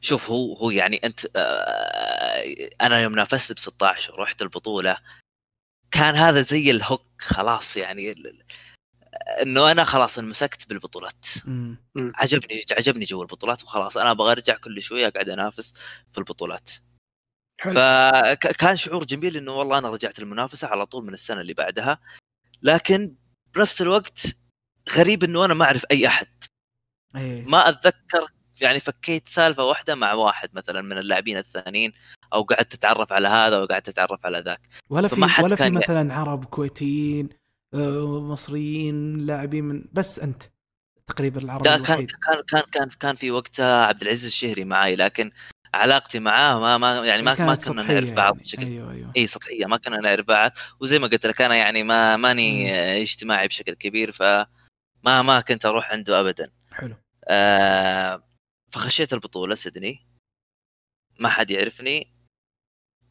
Speaker 3: شوف هو هو يعني أنت آه، أنا يوم نافست ب 16 ورحت البطولة كان هذا زي الهوك خلاص يعني انه أنا خلاص انمسكت بالبطولات.
Speaker 2: امم
Speaker 3: عجبني عجبني جو البطولات وخلاص أنا أبغى ارجع كل شوية اقعد انافس في البطولات.
Speaker 4: حلو.
Speaker 3: فكان شعور جميل انه والله أنا رجعت المنافسه على طول من السنة اللي بعدها لكن بنفس الوقت غريب انه أنا ما اعرف اي احد.
Speaker 2: إيه.
Speaker 3: ما اتذكر يعني فكيت سالفة واحدة مع واحد مثلا من اللاعبين الثانيين أو قعدت اتعرف على هذا وقعدت اتعرف على ذاك.
Speaker 2: ولا في ولا في مثلا عرب كويتيين مصريين لاعبين من بس أنت تقريبا العربي
Speaker 3: لا كان كان كان كان كان في وقتها عبد العزيز الشهري معي لكن علاقتي معاه ما ما يعني ما ما كنا نعرف بعض
Speaker 2: يعني.
Speaker 3: بشكل
Speaker 2: أيوه أيوه.
Speaker 3: إي سطحية ما كنا نعرف بعض. وزي ما قلت لك أنا يعني ما ماني
Speaker 2: مم.
Speaker 3: آه، اجتماعي بشكل كبير فما ما كنت أروح عنده ابدا.
Speaker 2: حلو.
Speaker 3: آه فخشيت البطولة سيدني. ما حد يعرفني.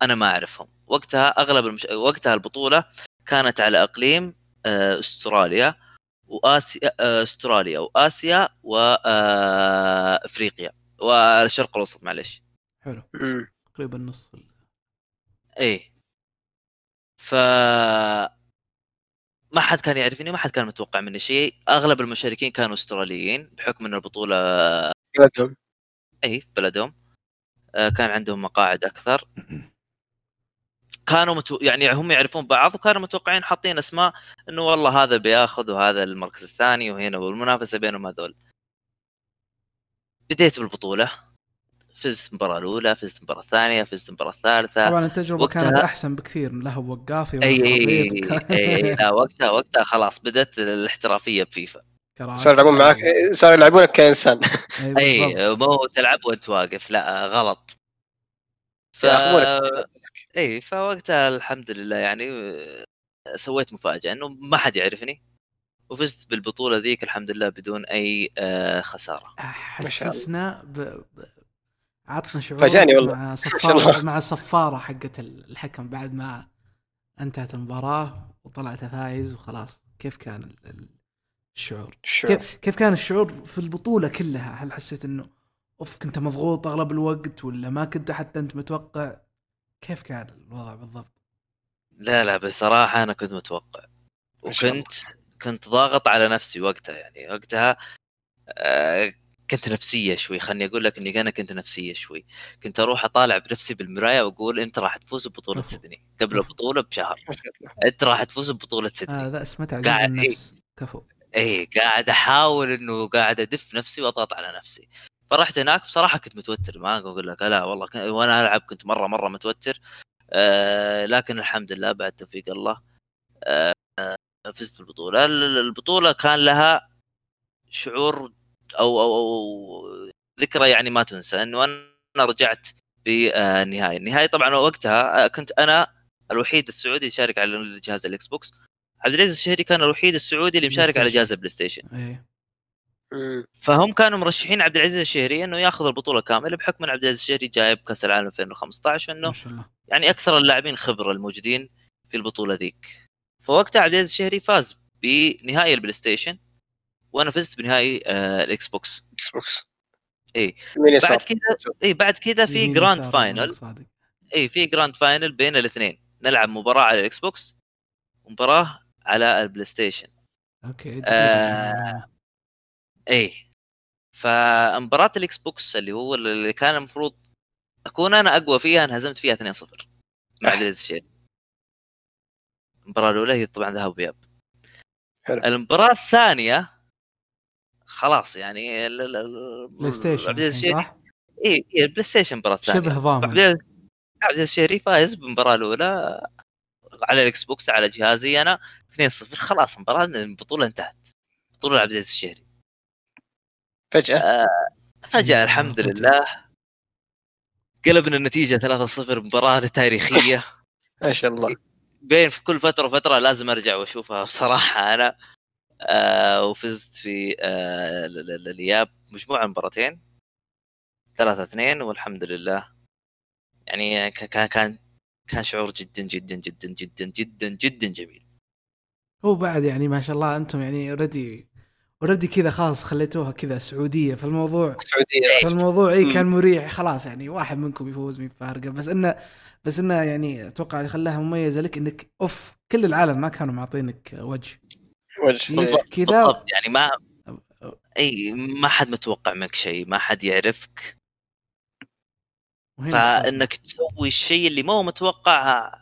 Speaker 3: أنا ما أعرفهم. وقتها أغلب المش... وقتها البطولة كانت على إقليم آه استراليا واسيا آه استراليا وآسيا وافريقيا والشرق الأوسط معلش
Speaker 2: حلو. تقريبا نص
Speaker 3: إيه ف ما حد كان يعرفني ما حد كان متوقع مني شيء. أغلب المشاركين كانوا استراليين بحكم إن البطولة
Speaker 4: بلدهم.
Speaker 3: إي في بلدهم. آه، كان عندهم مقاعد أكثر. كانوا متو... يعني هم يعرفون بعض وكانوا متوقعين حاطين أسماء إنه والله هذا بياخذ وهذا المركز الثاني وهنا والمنافسة بينهم هذول. بديت بالبطولة. فزت المباراة الأولى فزت المباراة الثانية فزت المباراة الثالثة.
Speaker 2: طبعا التجربة
Speaker 3: وقتها-
Speaker 2: كانت أحسن بكثير له وقافي إي
Speaker 3: إي إي لا وقتها وقتها خلاص بدأت الاحترافية بفيفا.
Speaker 4: صاروا يلعبون معك صاروا يلعبونك كانسان
Speaker 3: إي مو تلعب وأنت واقف لا غلط. ف
Speaker 4: ياخذونك.
Speaker 3: اي فوقتها الحمد لله يعني آه، سويت مفاجأة إنه ما حد يعرفني وفزت بالبطولة ذيك الحمد لله بدون أي آه، خسارة
Speaker 4: ما شاء الله.
Speaker 2: حسسنا ب... ب... عطنا شعور
Speaker 4: فاجأني والله.
Speaker 2: مع صفارة. مع الصفارة حقت الحكم بعد ما انتهت المباراة وطلعت فايز وخلاص كيف كان ال- ال- الشعور؟
Speaker 4: شو
Speaker 2: كيف كيف كان الشعور في البطولة كلها؟ هل حسيت إنه أوف كنت مضغوط أغلب الوقت ولا ما كنت حتى أنت متوقع؟ كيف كان الوضع بالضبط؟
Speaker 3: لا لا بصراحه أنا كنت متوقع. وكنت كنت ضاغط على نفسي وقتها يعني وقتها آه، كنت نفسية شوي خلني أقول لك إني أنا كنت نفسية شوي كنت أروح أطالع بنفسي بالمراية وأقول أنت راح تفوز ببطوله. سيدني قبل البطولة بشهر. أنت راح تفوز ببطولة سيدني
Speaker 2: هذا اسمه تعزيز
Speaker 3: قاعد- إيه.
Speaker 2: النفس كفو
Speaker 3: اي قاعد أحاول إنه قاعد أدف نفسي وأضغط على نفسي فرحت هناك بصراحة كنت متوتر ما أقول لك لا والله كان- وأنا ألعب كنت مرة مرة متوتر آه لكن الحمد لله بعد توفيق الله آه فزت بالبطولة ال- البطولة كان لها شعور أو أو, أو ذكرى يعني ما تنسى إنه أنا رجعت بالنهاية النهاية طبعا وقتها آه، كنت أنا الوحيد السعودي اللي يشارك على جهاز ال Xbox عبد العزيز الشهري كان الوحيد السعودي اللي مشارك على. جهاز ال
Speaker 2: PlayStation
Speaker 4: مم.
Speaker 3: فهم كانوا مرشحين عبد العزيز الشهري إنه ياخذ البطولة كاملة بحكم إن عبد العزيز الشهري جايب كأس العالم 2015
Speaker 2: ما
Speaker 3: وانه
Speaker 2: شاء الله.
Speaker 3: يعني أكثر اللاعبين خبرة الموجودين في البطولة ذيك. فوقتها عبد العزيز الشهري فاز بنهائي ال PlayStation وأنا فزت بنهائي آه ال
Speaker 4: Xbox Xbox
Speaker 3: إيه.
Speaker 4: يصير
Speaker 3: بعد كذا اي بعد كذا في grand
Speaker 2: final
Speaker 3: اي في grand final بين الاثنين. نلعب مباراة على ال Xbox ومباراه على ال PlayStation
Speaker 2: okay
Speaker 3: آه، إيه. فمباراة ال Xbox اللي هو اللي كان المفروض أكون أنا أقوى فيها انهزمت فيها 2-0 مع عبد العزيز الشهري المباراة الأولى هي طبعا ذهاب وإياب.
Speaker 4: حلو.
Speaker 3: المباراة الثانية خلاص يعني ال- ال- ال- PlayStation
Speaker 2: صح؟
Speaker 3: اي اي ال PlayStation المباراة الثانية
Speaker 2: شبه ضامن.
Speaker 3: عبد العزيز الشهري فايز بالمباراة الأولى على ال Xbox على جهازي أنا 2-0 خلاص المباراة البطولة انتهت. بطولة عبد العزيز الشهري.
Speaker 4: فجأة.
Speaker 3: آه، فجأة الحمد
Speaker 2: فجأة.
Speaker 3: لله قلبنا النتيجة 3-0 مباراة تاريخية.
Speaker 4: ما شاء الله.
Speaker 3: بين في كل فترة وفترة لازم أرجع وأشوفها بصراحة أنا. آه وفزت في آه ال- ال- الإياب مجموعة مباراتين. 3-2 والحمد لله يعني كان كان كان شعور جدا جدا جدا جدا جدا جدا جميل.
Speaker 2: هو بعد يعني ما شاء الله أنتم يعني already already كذا خلاص خليتوها كذا سعودية فالموضوع
Speaker 4: السعوديه
Speaker 2: فالموضوع اي. كان مريح خلاص يعني واحد منكم يفوز مين فارقة بس انه بس إنه يعني أتوقع خلاها مميزة لك إنك أوف كل العالم ما كانوا معطينك وجه
Speaker 4: وجه
Speaker 2: بالضبط. كذا
Speaker 3: بالضبط يعني ما إي ما حد متوقع منك شيء ما حد يعرفك. فإنك تسوي الشيء اللي ما هو متوقع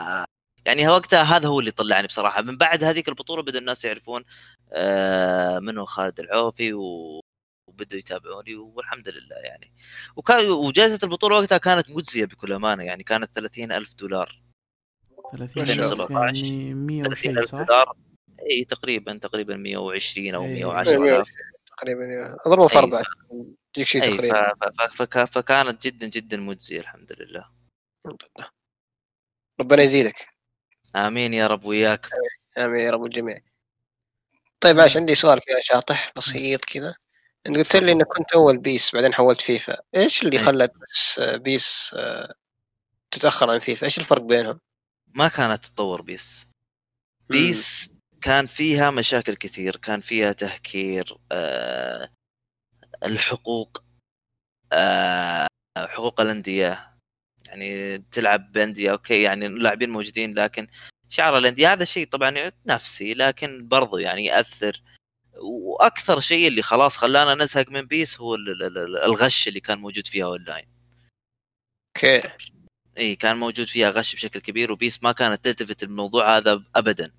Speaker 3: آه، يعني وقتها هذا هو اللي طلعني بصراحة من بعد هذيك البطولة بدأ الناس يعرفون آه، من هو خالد العوفي و- وبدوا يتابعوني والحمد لله يعني وكان وجائزة البطولة وقتها كانت مجزية بكل أمانة يعني كانت 30 ألف دولار
Speaker 2: 30 ألف
Speaker 4: ما شاء
Speaker 3: الله.
Speaker 2: يعني 100
Speaker 3: 30
Speaker 2: وشيء صح؟
Speaker 3: دولار إي تقريبا تقريبا 120 أو
Speaker 2: إيه.
Speaker 3: 110
Speaker 4: 100
Speaker 3: ألاف
Speaker 4: تقريبا أضربه في. أربعة يجيك شيء. تقريبا.
Speaker 3: فكانت جدا جدا مجزية الحمد لله
Speaker 4: ربنا يزيدك
Speaker 3: آمين يا رب وياك.
Speaker 4: آمين يا رب الجميع. طيب عاش عندي سؤال فيها شاطح بسيط كذا. أنت قلت لي إنك كنت أول بيس بعدين حولت فيفا. إيش اللي
Speaker 3: أي.
Speaker 4: خلى بس بيس آه، تتأخر عن فيفا؟ إيش الفرق بينهم؟
Speaker 3: ما كانت تطور بيس. بيس كان فيها مشاكل كثير كان فيها تهكير آه الحقوق آه حقوق الأندية. يعني تلعب بانديه okay يعني اللاعبين موجودين لكن شعار الأندية هذا شيء طبعا نفسي لكن برضو يعني يأثر. وأكثر شيء اللي خلاص خلانا نزهق من بيس هو ال- ال- ال- الغش اللي كان موجود فيها أونلاين.
Speaker 4: okay.
Speaker 3: إي كان موجود فيها غش بشكل كبير وبيس ما كانت تلتفت الموضوع هذا ابدا.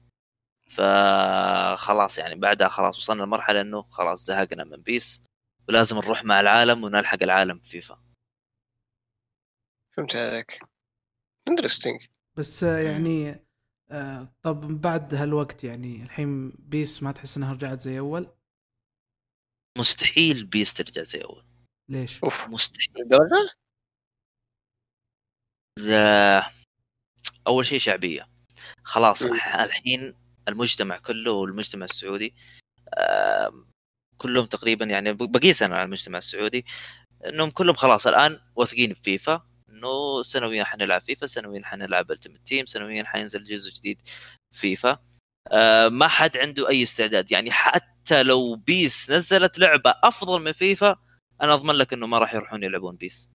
Speaker 3: فخلاص يعني بعدها خلاص وصلنا لمرحلة إنه خلاص زهقنا من بيس ولازم نروح مع العالم ونلحق العالم فيفا
Speaker 4: فهمت عليك. interesting
Speaker 2: بس يعني آه طب بعد هالوقت يعني الحين بيس ما تحس إنها رجعت زي أول؟
Speaker 3: مستحيل بيس ترجع زي أول.
Speaker 2: ليش؟
Speaker 4: أوف.
Speaker 3: مستحيل.
Speaker 4: لدرجه
Speaker 3: لا- أول شيء شعبية. خلاص. الحين المجتمع كله والمجتمع السعودي كلهم تقريبا يعني بقيس أنا على المجتمع السعودي إنهم كلهم خلاص الآن واثقين بفيفا. إنه سنويا حنلعب فيفا سنويا حنلعب Ultimate Team سنويا حينزل جزء جديد فيفا. آه، ما حد عنده أي استعداد. يعني حتى لو بيس نزلت لعبة أفضل من فيفا أنا أضمن لك إنه ما راح يروحون يلعبون بيس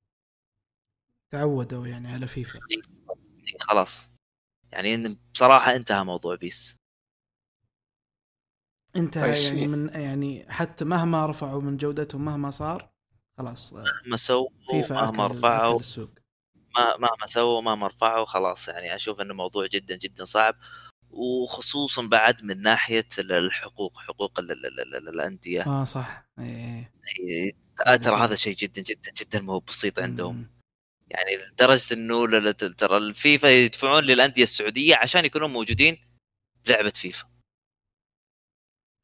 Speaker 2: تعودوا يعني على فيفا.
Speaker 3: خلاص. يعني إن- بصراحة انتهى موضوع بيس
Speaker 2: انتهى. يعني من يعني حتى مهما رفعوا من جودتهم مهما صار خلاص آه،
Speaker 3: مهما سووا
Speaker 2: فيفا
Speaker 3: مهما رفعوا.
Speaker 2: السوق.
Speaker 3: مهما سووا مهما رفعوا خلاص يعني أشوف إنه موضوع جدا جدا صعب. وخصوصا بعد من ناحية ال- الحقوق حقوق ال- ال- ال- ال- الأندية.
Speaker 2: آه صح. هذا
Speaker 3: ترى. هذا شيء جدا جدا جدا مو بسيط عندهم.
Speaker 2: مم.
Speaker 3: يعني لدرجة إنه ترى الفيفا يدفعون للأندية السعودية عشان يكونوا موجودين بلعبه فيفا.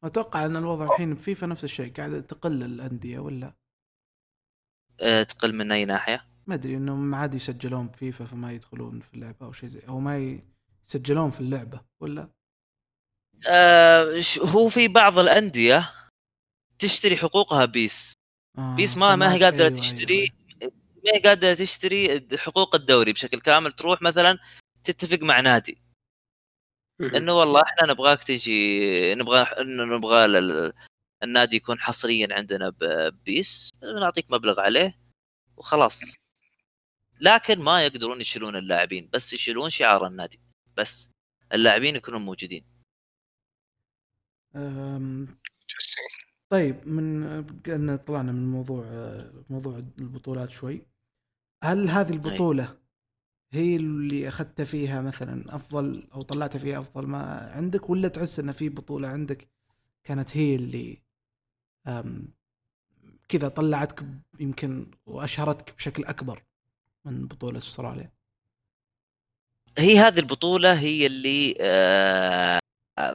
Speaker 2: أتوقع إن الوضع الحين بفيفا نفس الشيء قاعدة تقل الأندية ولا؟
Speaker 3: أه، تقل من أي ناحية؟
Speaker 2: ما أدري إنهم عادي يسجلون بفيفا فما يدخلون في اللعبة أو شيء زي أو ما يسجلون في اللعبة ولا؟
Speaker 3: ش- هو في بعض الأندية تشتري حقوقها بيس.
Speaker 2: آه
Speaker 3: بيس ما ما هي قادرة
Speaker 2: أيوة،
Speaker 3: تشتري
Speaker 2: أيوة.
Speaker 3: ما هي قادرة تشتري حقوق الدوري بشكل كامل. تروح مثلا تتفق مع نادي. انه والله إحنا نبغاك تجي نبغى انه نبغى ال- ال- النادي يكون حصريا عندنا ببيس نعطيك مبلغ عليه وخلاص. لكن ما يقدرون يشيلون اللاعبين بس يشيلون شعار النادي بس اللاعبين يكونون موجودين.
Speaker 2: أم،. طيب من ان طلعنا من موضوع موضوع البطولات شوي. هل هذه البطولة هي اللي أخذت فيها مثلا أفضل أو طلعت فيها أفضل ما عندك ولا تحس إن في بطولة عندك كانت هي اللي كذا طلعتك يمكن وأشهرتك بشكل أكبر؟ من بطولة أستراليا؟
Speaker 3: هي هذه البطولة هي اللي آه،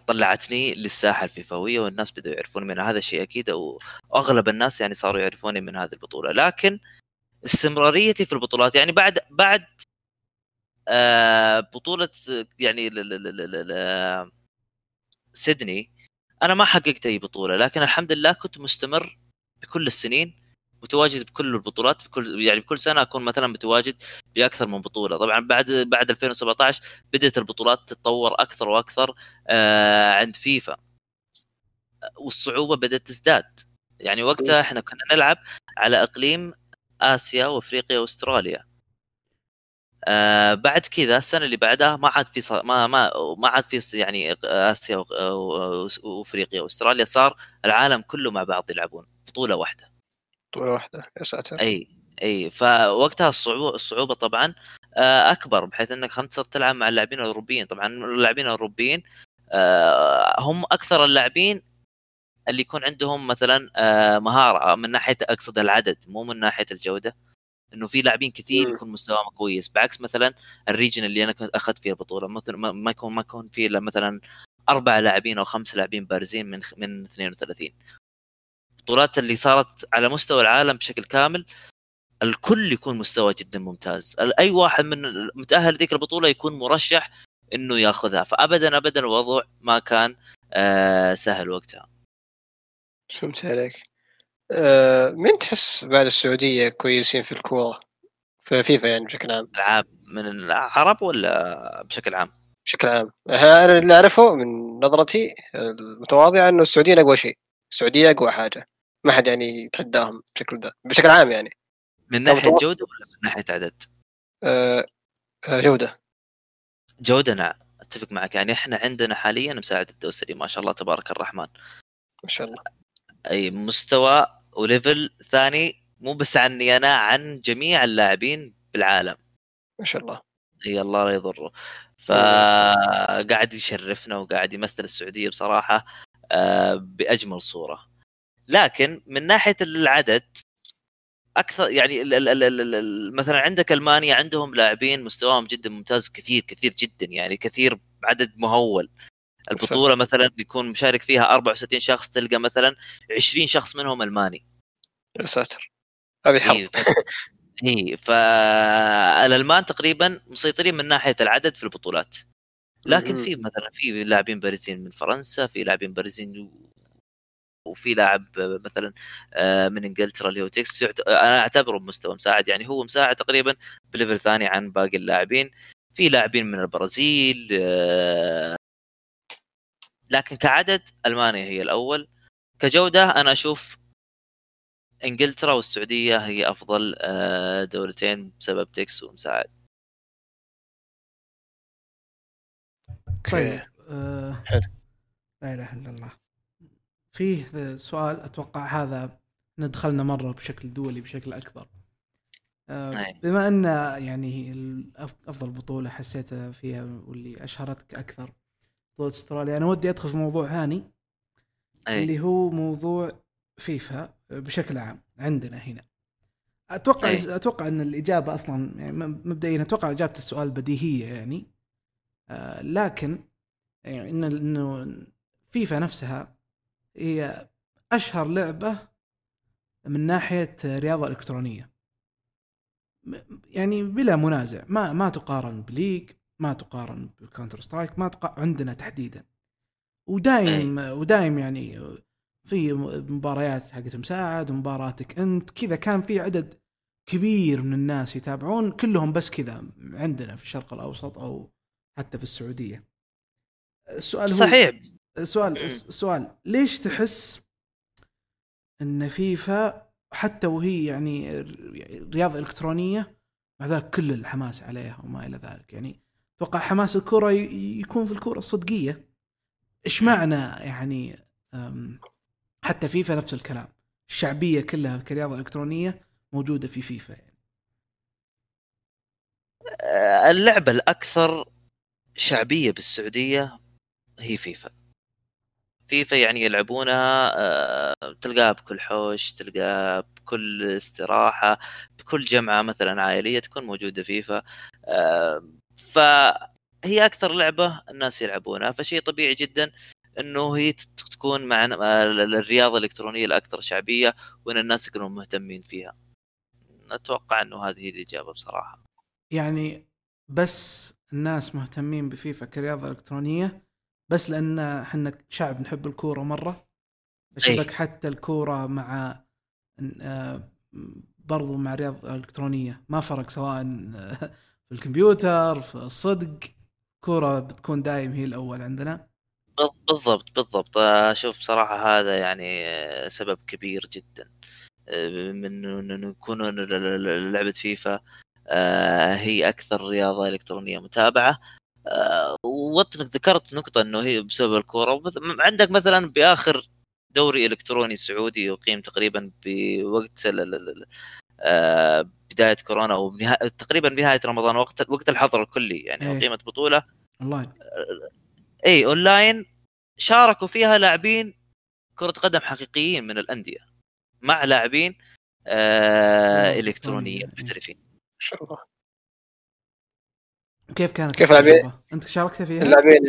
Speaker 3: طلعتني للساحة الفيفاوية والناس بدأوا يعرفون منها هذا الشيء أكيد وأغلب الناس يعني صاروا يعرفوني من هذه البطولة. لكن استمراريتي في البطولات يعني بعد بعد آه، بطولة يعني سيدني أنا ما حققت أي بطولة لكن الحمد لله كنت مستمر بكل السنين متواجد بكل البطولات بكل يعني بكل سنة أكون مثلا متواجد بأكثر من بطولة. طبعا بعد بعد 2017 بدأت البطولات تتطور أكثر وأكثر آه عند فيفا. والصعوبة بدأت تزداد. يعني وقتها إحنا كنا نلعب على إقليم آسيا وأفريقيا وأستراليا. آه بعد كذا السنة اللي بعدها ما عاد في. ما ما ما عاد في يعني آسيا و- و- وأفريقيا وأستراليا صار العالم كله مع بعض يلعبون بطولة واحدة.
Speaker 4: بطولة واحدة يا ساتر.
Speaker 3: إي إي فوقتها الصعوبه الصعوبة طبعا آه، أكبر بحيث إنك خلاص تصير تلعب مع اللاعبين الأوروبيين. طبعا اللاعبين الأوروبيين آه، هم أكثر اللاعبين اللي يكون عندهم مثلا آه، مهارة من ناحية أقصد العدد مو من ناحية الجودة. إنه في لاعبين كثير. يكون مستواهم كويس بعكس مثلا الريجن اللي أنا كنت أخذت فيها البطولة. مثلا ما يكون ما يكون في إلا مثلا أربع لاعبين أو خمس لاعبين بارزين من من 32 البطولات اللي صارت على مستوى العالم بشكل كامل الكل يكون مستوى جدا ممتاز. أي واحد من متأهل ذيك البطولة يكون مرشح إنه ياخذها. فابدا ابدا الوضع ما كان آه سهل وقتها.
Speaker 4: فهمت عليك. آه مين تحس بعد السعودية كويسين في الكورة؟ في فيفا يعني بشكل عام.
Speaker 3: العاب من العرب ولا بشكل عام؟
Speaker 4: بشكل عام. أنا اللي أعرفه من نظرتي المتواضعة إنه السعوديين أقوى شيء. السعودية أقوى حاجة. ما حد يعني يتحداهم بشكل ده بشكل عام يعني.
Speaker 3: من ناحية
Speaker 4: متوقع.
Speaker 3: جودة ولا من ناحية عدد؟
Speaker 4: آه آه جودة.
Speaker 3: جودة نعم. أتفق معك. يعني إحنا عندنا حاليا مساعد الدوسري ما شاء الله تبارك الرحمن.
Speaker 4: ما شاء الله.
Speaker 3: أي مستوى وليفل ثاني مو بس عني أنا عن جميع اللاعبين بالعالم.
Speaker 4: ما شاء الله.
Speaker 3: أي الله لا يضره. فقاعد يشرفنا وقاعد يمثل السعودية بصراحة آه، بأجمل صورة. لكن من ناحية العدد أكثر يعني ال ال ال ال ال مثلا عندك ألمانيا عندهم لاعبين مستواهم جدا ممتاز كثير كثير جدا يعني كثير عدد مهول. البطولة مثلا يكون مشارك فيها 64 شخص تلقى مثلا 20 شخص منهم ألماني.
Speaker 4: يا ساتر هذه حرب.
Speaker 3: اي فالالمان تقريبا مسيطرين من ناحية العدد في البطولات. لكن. في مثلا في لاعبين بارزين من فرنسا في لاعبين بارزين وفي لاعب مثلا آه، من إنجلترا اللي هو تكس يعت- أنا أعتبره بمستوى مساعد يعني هو مساعد تقريبا ب level ثاني عن باقي اللاعبين. في لاعبين من البرازيل آه، لكن كعدد ألمانيا هي الأول. كجودة أنا أشوف إنجلترا والسعودية هي أفضل آه، دولتين بسبب تكس ومساعد.
Speaker 2: طيب آه
Speaker 4: حلو.
Speaker 2: لا إله إلا الله. فيه سؤال أتوقع هذا ندخلنا مرة بشكل دولي بشكل أكبر آه
Speaker 3: أي.
Speaker 2: بما إن يعني أفضل بطولة حسيتها فيها واللي أشهرتك أكثر بطولة أستراليا أنا ودي أدخل في موضوع ثاني اللي هو موضوع فيفا بشكل عام عندنا هنا أتوقع
Speaker 3: أي.
Speaker 2: أتوقع إن الإجابة أصلا يعني مبدئيا أتوقع إجابة السؤال بديهية يعني آه لكن يعني إن إنه فيفا نفسها هي أشهر لعبة من ناحية رياضة إلكترونية. يعني بلا منازع. ما ما تقارن ب League ما تقارن ب Counter-Strike ما تقارن عندنا تحديدا. ودايم ودايم يعني في مباريات حقت مساعد مباراتك أنت كذا كان في عدد كبير من الناس يتابعون كلهم بس كذا عندنا في الشرق الأوسط أو حتى في السعودية. السؤال هو
Speaker 3: صحيح.
Speaker 2: سؤال
Speaker 3: مم.
Speaker 2: سؤال. ليش تحس إن فيفا حتى وهي يعني رياضة إلكترونية مع ذلك كل الحماس عليها وما إلى ذلك؟ يعني أتوقع حماس الكره يكون في الكره الصدقيه إيش معنى يعني حتى فيفا نفس الكلام الشعبية كلها كرياضة إلكترونية موجودة في فيفا يعني.
Speaker 3: آه، اللعبة الأكثر شعبية بالسعودية هي فيفا. فيفا يعني يلعبونها آه، تلقاها بكل حوش تلقاها بكل استراحة بكل جمعة مثلا عائلية تكون موجودة فيفا آه، فهي أكثر لعبة الناس يلعبونها فشيء طبيعي جدا إنه هي تكون مع الرياضة الإلكترونية الأكثر شعبية وإن الناس يكونوا مهتمين فيها. أتوقع إنه هذه هي الإجابة بصراحة.
Speaker 2: يعني بس الناس مهتمين بفيفا كرياضة إلكترونية بس لأن إحنا شعب نحب الكورة مرة. شبك حتى الكورة مع آه، برضو مع رياضة إلكترونية. ما فرق سواء آه، في الكمبيوتر في الصدق. كورة بتكون دايم هي الأول عندنا.
Speaker 3: بالضبط بالضبط. أشوف بصراحة هذا يعني سبب كبير جدا. من انه يكون لعبة فيفا آه، هي أكثر رياضة إلكترونية متابعة. آه، وانك ذكرت نقطة انه هي بسبب الكورة عندك مثلا بآخر دوري إلكتروني سعودي يقيم تقريبا بوقت آه، بداية كورونا أو تقريبا نهايه رمضان وقت وقت الحظر الكلي يعني
Speaker 2: إيه.
Speaker 3: اقيمت بطولة
Speaker 2: أونلاين
Speaker 3: اي أونلاين شاركوا فيها لاعبين كرة قدم حقيقيين من الأندية مع لاعبين آه
Speaker 2: آه،
Speaker 3: إلكترونيين
Speaker 2: إلكترونية، إيه.
Speaker 3: محترفين
Speaker 4: ما شاء الله
Speaker 2: كيف كانت
Speaker 4: كيف؟
Speaker 2: التجربة؟ أنت شاركت فيها؟
Speaker 4: اللاعبين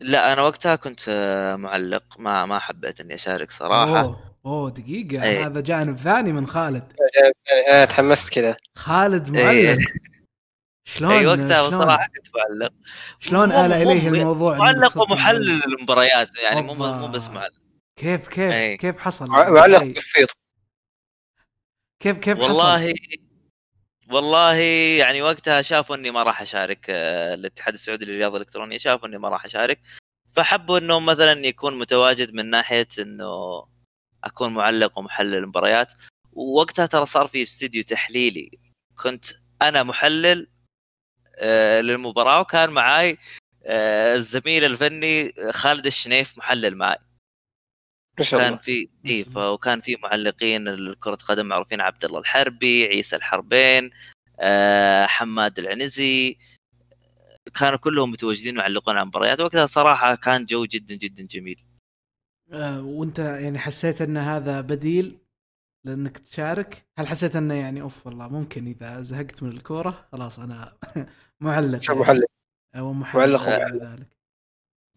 Speaker 3: لا أنا وقتها كنت آه، معلق ما ما حبيت إني أشارك صراحة
Speaker 2: أوه أوه دقيقة
Speaker 3: أي.
Speaker 2: هذا جانب ثاني من خالد
Speaker 4: أنا تحمست كذا
Speaker 2: خالد
Speaker 3: إيه.
Speaker 2: معلق شلون
Speaker 3: اي وقتها
Speaker 2: شلون
Speaker 3: بصراحة كنت معلق
Speaker 2: شلون آل إليه
Speaker 3: مو-
Speaker 2: الموضوع
Speaker 3: معلق ومحلل؟ المباريات يعني مو. مو بس معلق
Speaker 2: كيف كيف
Speaker 3: أي.
Speaker 2: كيف حصل
Speaker 4: معلق
Speaker 2: أي.
Speaker 4: قفيط
Speaker 2: كيف كيف حصل
Speaker 3: والله يعني وقتها شافوا إني ما راح أشارك آه، الاتحاد السعودي للرياضة الإلكترونية شافوا إني ما راح أشارك. فحبوا انه مثلا يكون متواجد من ناحية إنه أكون معلق ومحلل مباريات ووقتها ترى صار في استديو تحليلي. كنت أنا محلل آه، للمباراة وكان معاي آه، الزميل الفني خالد الشنيف محلل معي كان في اي. وكان في معلقين لكرة قدم معروفين عبد الله الحربي عيسى الحربين آه، حماد العنزي. كانوا كلهم متواجدين يعلقون على المباريات. وقتها صراحة كان جو جدا جدا جميل.
Speaker 2: آه وأنت يعني حسيت أن هذا بديل لأنك تشارك؟ هل حسيت أنه يعني أوف والله ممكن إذا زهقت من الكورة خلاص أنا معلق يعني.
Speaker 4: محلل
Speaker 2: أو
Speaker 4: ومعلق.
Speaker 2: غير ذلك.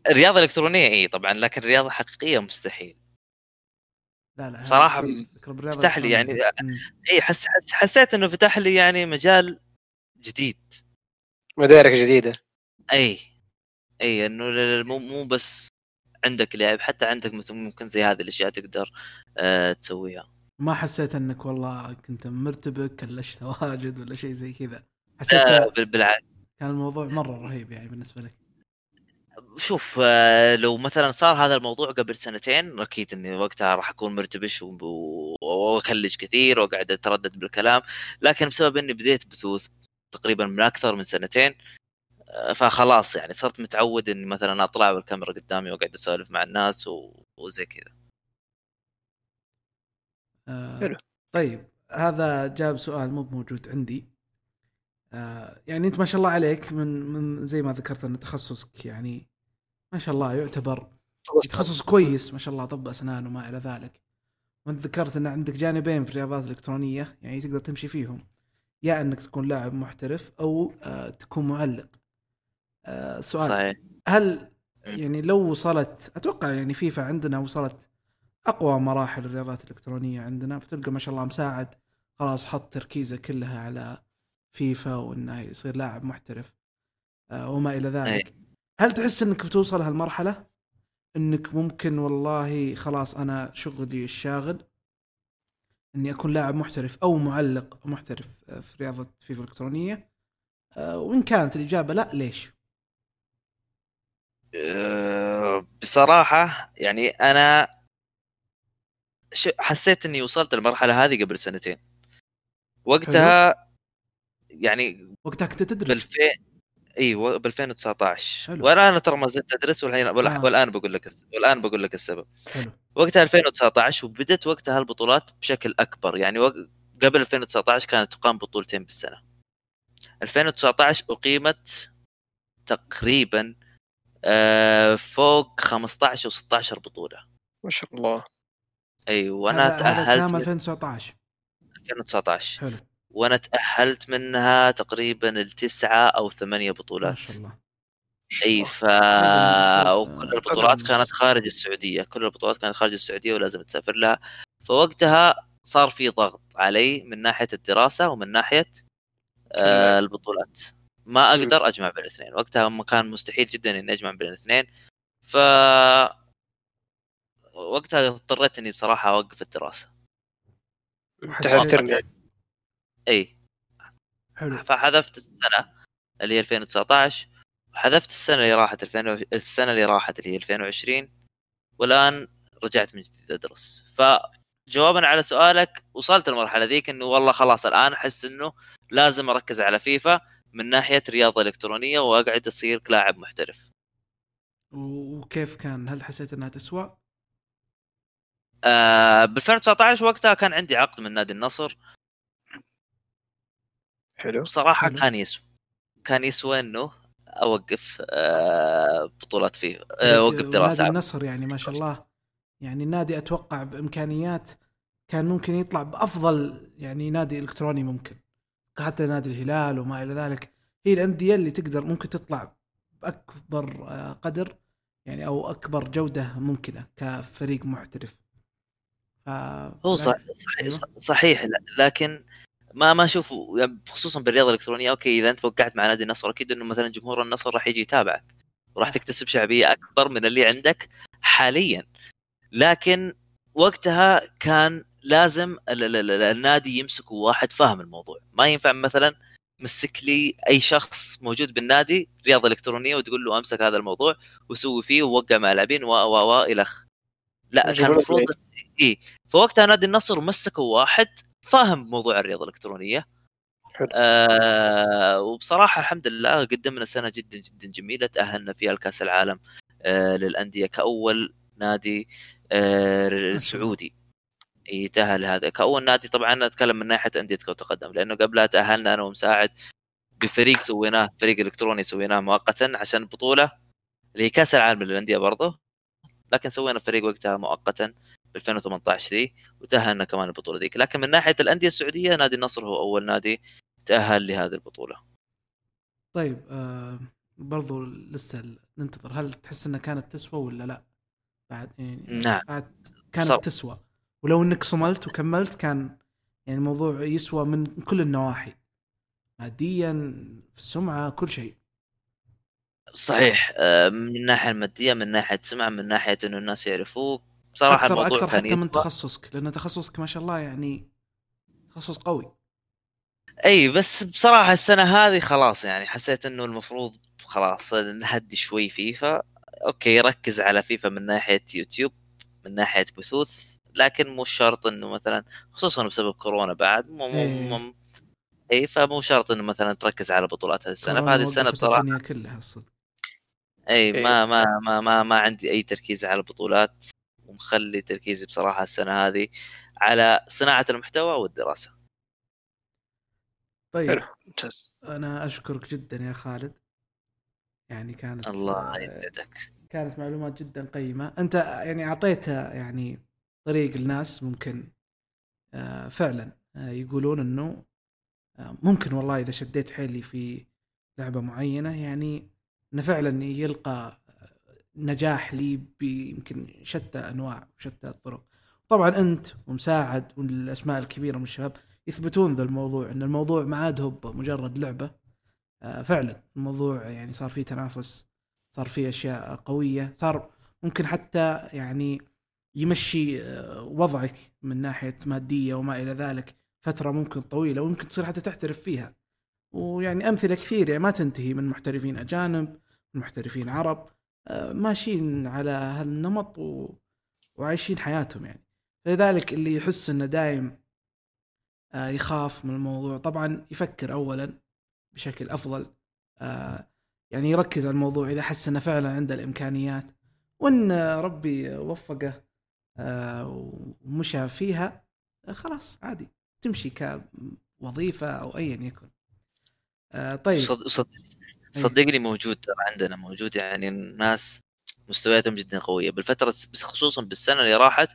Speaker 3: الرياضة الإلكترونية اي طبعا لكن الرياضة الحقيقية مستحيل.
Speaker 2: لا لا بالرياضة
Speaker 3: فتح لي يعني.
Speaker 2: مم.
Speaker 3: اي حس حس حسيت إنه فتح لي يعني مجال جديد.
Speaker 4: مدارك جديدة.
Speaker 3: اي اي إنه ل- ل- مو مو بس عندك لعب حتى عندك مثل ممكن زي هذه الأشياء تقدر آه تسويها.
Speaker 2: ما حسيت إنك والله كنت مرتبك كلشت واجد ولا شيء زي كذا. حسيت
Speaker 3: آه بال- بالعكس.
Speaker 2: كان الموضوع مرة رهيب يعني بالنسبة لك.
Speaker 3: شوف آه، لو مثلا صار هذا الموضوع قبل سنتين أكيد إني وقتها راح أكون مرتبش واكلج كثير وأقعد أتردد بالكلام لكن بسبب إني بديت بثوث تقريبا من أكثر من سنتين آه، فخلاص يعني صرت متعود إني مثلا أطلع والكاميرا قدامي وأقعد أسولف مع الناس و- وزي كذا
Speaker 2: آه
Speaker 4: حلو.
Speaker 2: طيب هذا جاب سؤال مو موجود عندي آه يعني أنت ما شاء الله عليك من من زي ما ذكرت أن تخصصك يعني ما شاء الله يعتبر تخصص كويس ما شاء الله طب أسنان وما إلى ذلك. وأنت ذكرت أن عندك جانبين في الرياضات الإلكترونية يعني تقدر تمشي فيهم. يا أنك تكون لاعب محترف أو آه تكون معلق. آه سؤال
Speaker 3: صحيح.
Speaker 2: هل يعني لو وصلت أتوقع يعني فيفا عندنا وصلت أقوى مراحل الرياضات الإلكترونية عندنا فتلقى ما شاء الله مساعد خلاص حط تركيزه كلها على فيفا وإنه يصير لاعب محترف آه، وما إلى ذلك. هل تحس إنك بتوصل هالمرحلة؟ إنك ممكن والله خلاص أنا شغلي الشاغل إني أكون لاعب محترف أو معلق محترف آه، في رياضة فيفا الإلكترونية. آه، وإن كانت الإجابة لا ليش؟
Speaker 3: بصراحة يعني أنا ش- حسيت إني وصلت المرحلة هذه قبل سنتين. وقتها يعني
Speaker 2: وقتها كنت تدرس.
Speaker 3: 2000 أيوه ب 2019
Speaker 2: حلو.
Speaker 3: وأنا أنا ترى ما زلت أدرس والحين والآن-
Speaker 2: آه.
Speaker 3: والآن بقول لك الس- والآن بقول لك السبب.
Speaker 2: حلو.
Speaker 3: وقتها 2019 وبدت وقتها البطولات بشكل أكبر. يعني وق- قبل 2019 كانت تقام بطولتين بالسنة. 2019 أقيمت تقريبا آه، فوق 15 و16 بطولة.
Speaker 4: ما شاء الله.
Speaker 2: إي وأنا
Speaker 3: تأهلت
Speaker 2: كلام
Speaker 3: من
Speaker 2: 2019
Speaker 3: 2019
Speaker 2: حلو.
Speaker 3: وأنا تأهلت منها تقريبا التسعة أو ثمانية
Speaker 2: ما
Speaker 3: بطولات
Speaker 2: شاء الله.
Speaker 3: إي ف. وكل البطولات. كانت خارج السعودية. كل البطولات كانت خارج السعودية ولازم تسافر لها. فوقتها صار في ضغط علي من ناحية الدراسة ومن ناحية آه البطولات. ما أقدر أجمع بين الاثنين. وقتها ما كان مستحيل جدا إني أجمع بين الاثنين. ف وقتها اضطريت إني بصراحة أوقف الدراسة.
Speaker 4: تحت ترمي
Speaker 3: إي.
Speaker 2: حلو.
Speaker 3: فحذفت السنة اللي هي 2019 وحذفت السنة اللي راحت 2000 السنة اللي راحت اللي هي 2020 والآن رجعت من جديد أدرس. فجوابا على سؤالك وصلت المرحله ذيك إنه والله خلاص الآن أحس إنه لازم أركز على فيفا من ناحية رياضة إلكترونية وأقعد أصير لاعب محترف.
Speaker 2: وكيف كان؟ هل حسيت إنها تسوى؟
Speaker 3: آه ب 2019 وقتها كان عندي عقد من نادي النصر.
Speaker 4: حلو.
Speaker 3: بصراحة
Speaker 2: حلو.
Speaker 3: كان يسوى كان يسوى إنه أوقف آه بطولات فيه آه اوقف
Speaker 2: نادي
Speaker 3: دراسة
Speaker 2: النصر يعني ما شاء الله. يعني النادي أتوقع بإمكانيات كان ممكن يطلع بأفضل يعني نادي إلكتروني ممكن. حتى نادي الهلال وما إلى ذلك. هي الأندية اللي تقدر ممكن تطلع بأكبر آه، قدر يعني أو أكبر جودة ممكنة كفريق محترف. ف
Speaker 3: هو صح. صحيح,
Speaker 2: أيوة.
Speaker 3: صحيح لكن ما ما أشوف يعني خصوصا بالرياضة الإلكترونية أوكي إذا أنت وقعت مع نادي النصر أكيد إنه مثلا جمهور النصر راح يجي يتابعك وراح تكتسب شعبية أكبر من اللي عندك حاليا. لكن وقتها كان لازم ال- ال- ال- النادي يمسكوا واحد فاهم الموضوع. ما ينفع مثلا مسك لي أي شخص موجود بالنادي رياضة إلكترونية وتقول له أمسك هذا الموضوع وسوي فيه ووقع مع لاعبين و و و الخ لا كان
Speaker 4: يجيبوا لك
Speaker 3: المفروض؟ اي فوقتها نادي النصر مسكوا واحد فاهم موضوع الرياضة الإلكترونية.
Speaker 4: حلو.
Speaker 3: آه وبصراحة الحمد لله قدمنا سنة جدا جدا جميلة تأهلنا فيها لكأس العالم آه للأندية كأول نادي آه سعودي. يتاهل هذا. كأول نادي طبعا أتكلم من ناحية أندية كره القدم لأنه قبلها تأهلنا أنا ومساعد بفريق سويناه فريق إلكتروني سويناه مؤقتا عشان البطوله اللي هي كاس العالم للأندية برضه لكن سوينا فريق وقتها مؤقتا. 2018 دي وتأهلنا كمان البطولة ذيك. لكن من ناحية الأندية السعودية نادي النصر هو أول نادي تأهل لهذه البطولة.
Speaker 2: طيب آه برضو لسه ننتظر. هل تحس إنها كانت تسوى ولا لا؟ بعد يعني
Speaker 3: نعم.
Speaker 2: بعد كانت
Speaker 3: صح.
Speaker 2: تسوى. ولو إنك صملت وكملت كان يعني الموضوع يسوى من كل النواحي. ماديا في السمعة كل شيء.
Speaker 3: صحيح آه، من الناحيه المادية من ناحية سمعه من ناحية إنه الناس يعرفوك. بصراحة
Speaker 2: أكثر
Speaker 3: الموضوع
Speaker 2: أكثر
Speaker 3: كان
Speaker 2: حتى من. تخصصك لأن تخصصك ما شاء الله يعني تخصص قوي
Speaker 3: إي بس بصراحة السنة هذه خلاص يعني حسيت إنه المفروض خلاص نهدي شوي فيفا okay ركز على فيفا من ناحية يوتيوب من ناحية بثوث لكن مو شرط إنه مثلا خصوصا بسبب كورونا بعد مو مو. مو إي فمو شرط إنه مثلا تركز على بطولات هذه
Speaker 2: السنة
Speaker 3: فهذه
Speaker 2: السنة
Speaker 3: بصراحه
Speaker 2: الدنيا كلها الصدق
Speaker 4: إي.
Speaker 3: ما ما ما ما, ما عندي أي تركيز على البطولات ومخلي تركيزي بصراحة السنة هذه على صناعة المحتوى والدراسة.
Speaker 2: طيب
Speaker 4: حلو ممتاز.
Speaker 2: أنا أشكرك جدا يا خالد. يعني كانت
Speaker 3: الله
Speaker 2: آه،
Speaker 3: يسعدك.
Speaker 2: كانت معلومات جدا قيمة. أنت يعني أعطيت يعني طريق الناس ممكن آه، فعلا آه، يقولون آه، ممكن والله إذا شديت حيلي في لعبة معينة يعني أنه فعلا يلقى نجاح لي بيمكن شتى أنواع وشتى الطرق. طبعا أنت ومساعد والأسماء الكبيرة من الشباب يثبتون ذا الموضوع أن الموضوع ما عاد هو مجرد لعبة. آه، فعلا الموضوع يعني صار فيه تنافس صار فيه أشياء قوية صار ممكن حتى يعني يمشي آه، وضعك من ناحية مادية وما إلى ذلك فترة ممكن طويلة ويمكن تصير حتى تحترف فيها. ويعني أمثلة كثير يعني ما تنتهي من محترفين أجانب من محترفين عرب ماشيين على هالنمط و... وعايشين حياتهم يعني. فلذلك اللي يحس إنه دايم آه، يخاف من الموضوع طبعا يفكر اولا بشكل أفضل آه، يعني يركز على الموضوع إذا حس إنه فعلا عنده الإمكانيات وإن ربي وفقه آه، ومشى فيها خلاص عادي تمشي كوظيفة أو ايا يكن. طيب.
Speaker 3: صد... صد... صدقني موجود عندنا موجود يعني الناس مستوياتهم جدا قوية. بالفترة بس خصوصا بالسنة اللي راحت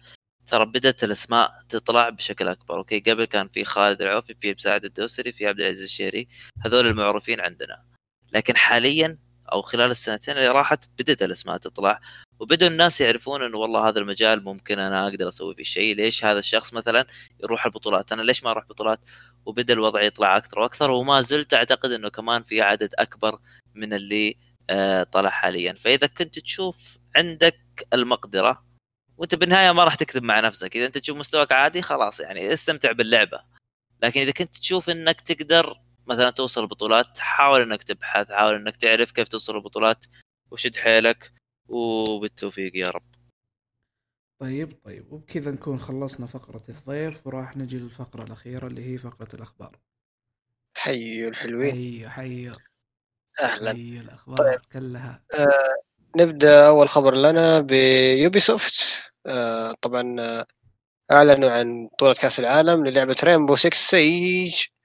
Speaker 3: ترى بدأت الأسماء تطلع بشكل أكبر. أوكي قبل كان في خالد العوفي في مساعد الدوسري في عبد العزيز الشهري. هذول المعروفين عندنا. لكن حاليا أو خلال السنتين اللي راحت بدات الأسماء تطلع. وبدأوا الناس يعرفون إنه والله هذا المجال ممكن أنا أقدر أسوي فيه شيء. ليش هذا الشخص مثلا يروح البطولات؟ أنا ليش ما أروح بطولات؟ وبدأ الوضع يطلع أكثر وأكثر وما زلت أعتقد إنه كمان في عدد أكبر من اللي آه، طلع حاليا. فإذا كنت تشوف عندك المقدرة وأنت بالنهاية ما راح تكذب مع نفسك. إذا أنت تشوف مستواك عادي خلاص يعني استمتع باللعبة. لكن إذا كنت تشوف إنك تقدر مثلا توصل البطولات حاول إنك تبحث حاول إنك تعرف كيف توصل البطولات وشد حيلك وبالتوفيق يا رب.
Speaker 2: طيب طيب وبكذا نكون خلصنا فقرة الضيف وراح نجي للفقرة الأخيرة اللي هي فقرة الأخبار.
Speaker 4: حيوا الحلوين.
Speaker 2: حي حي
Speaker 4: أهلا.
Speaker 2: حي الأخبار
Speaker 4: طيب.
Speaker 2: كلها.
Speaker 4: نبدأ أول خبر لنا ب Ubisoft آه طبعا آه، أعلنوا عن بطولة كأس العالم للعبة Rainbow 6 Siege آه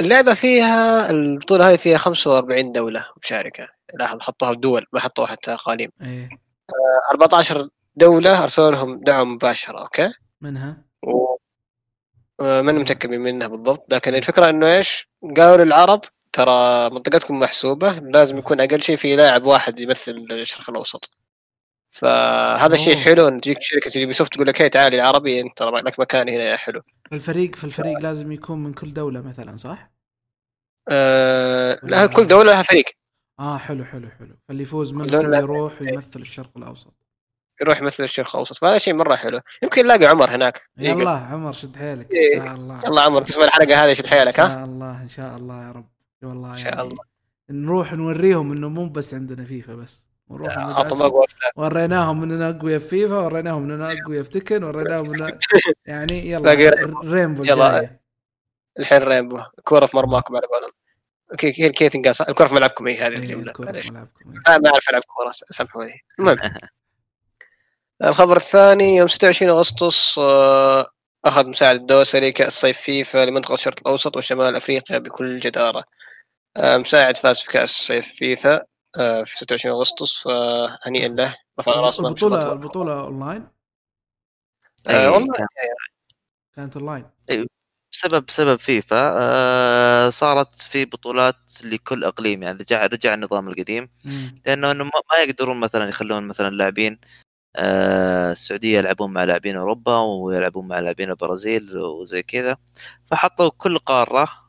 Speaker 4: اللعبة فيها البطولة هذه فيها 45 دولة مشاركة. لاحظ حطوها بدول ما حطوها حتى اقاليم
Speaker 2: إيه.
Speaker 4: 14 دولة ارسلوا لهم دعم مباشر أوكي؟
Speaker 2: منها؟
Speaker 4: و... آه، ماني متأكد من منها بالضبط لكن الفكرة إنه إيش؟ قالوا للعرب ترى منطقتكم محسوبة لازم يكون أقل شيء في لاعب واحد يمثل الشرق الأوسط. فهذا شيء
Speaker 2: أوه.
Speaker 4: حلو إن تجيك شركة Ubisoft تقول لك هي تعالي العربي أنت ترى لك مكان هنا يا حلو.
Speaker 2: الفريق في الفريق لازم يكون من كل دولة مثلا صح؟
Speaker 4: آه لا كل دولة لها فريق.
Speaker 2: آه حلو حلو حلو. فاللي يفوز منه
Speaker 4: دولة لا
Speaker 2: يروح ويمثل الشرق الأوسط.
Speaker 4: يروح يمثل الشرق الأوسط. فهذا شيء مرة حلو. يمكن نلاقي عمر هناك.
Speaker 2: يلا عمر شد حيلك.
Speaker 4: إيه.
Speaker 2: ان شاء الله.
Speaker 4: يلا عمر تسمع الحلقة هذه شد حيلك
Speaker 2: إن
Speaker 4: ها
Speaker 2: شاء الله إن شاء الله يا رب. والله
Speaker 4: إن شاء
Speaker 2: يعني
Speaker 4: الله.
Speaker 2: نروح نوريهم إنه مو بس عندنا فيفا بس. نروح
Speaker 4: اعطهم
Speaker 2: المدرسة.
Speaker 4: اقوى افلام
Speaker 2: وريناهم اننا اقوياء في فيفا وريناهم اننا اقوياء في تكن وريناهم اننا يعني يلا Rainbow
Speaker 4: يلا. الحين Rainbow كوره في مرماكم على قولهم كي كي تنقاس الكره في ملعبكم اي هذه
Speaker 2: إيه، الجملة.
Speaker 4: معليش. أنا ما أعرف ألعب كورة سامحوني. المهم. الخبر الثاني يوم 26 أغسطس آه، أخذ مساعد الدوسري كأس صيف فيفا لمنطقة الشرق الأوسط وشمال أفريقيا بكل جدارة. آه، مساعد فاز في كأس صيف فيفا. آه، في 26 أغسطس فهنيئا له. رفع رأسنا
Speaker 2: البطولة
Speaker 4: بشرطة.
Speaker 2: البطولة أونلاين؟
Speaker 4: آه،
Speaker 3: أي،
Speaker 4: والله
Speaker 3: كان
Speaker 2: كانت أونلاين.
Speaker 3: بسبب بسبب فيفا آه، صارت في بطولات لكل أقليم يعني رجع رجع النظام القديم.
Speaker 2: مم.
Speaker 3: لأنه إنه ما ما يقدرون مثلا يخلون مثلا لاعبين آه، السعودية يلعبون مع لاعبين أوروبا ويلعبون مع لاعبين البرازيل وزي كذا. فحطوا كل قارة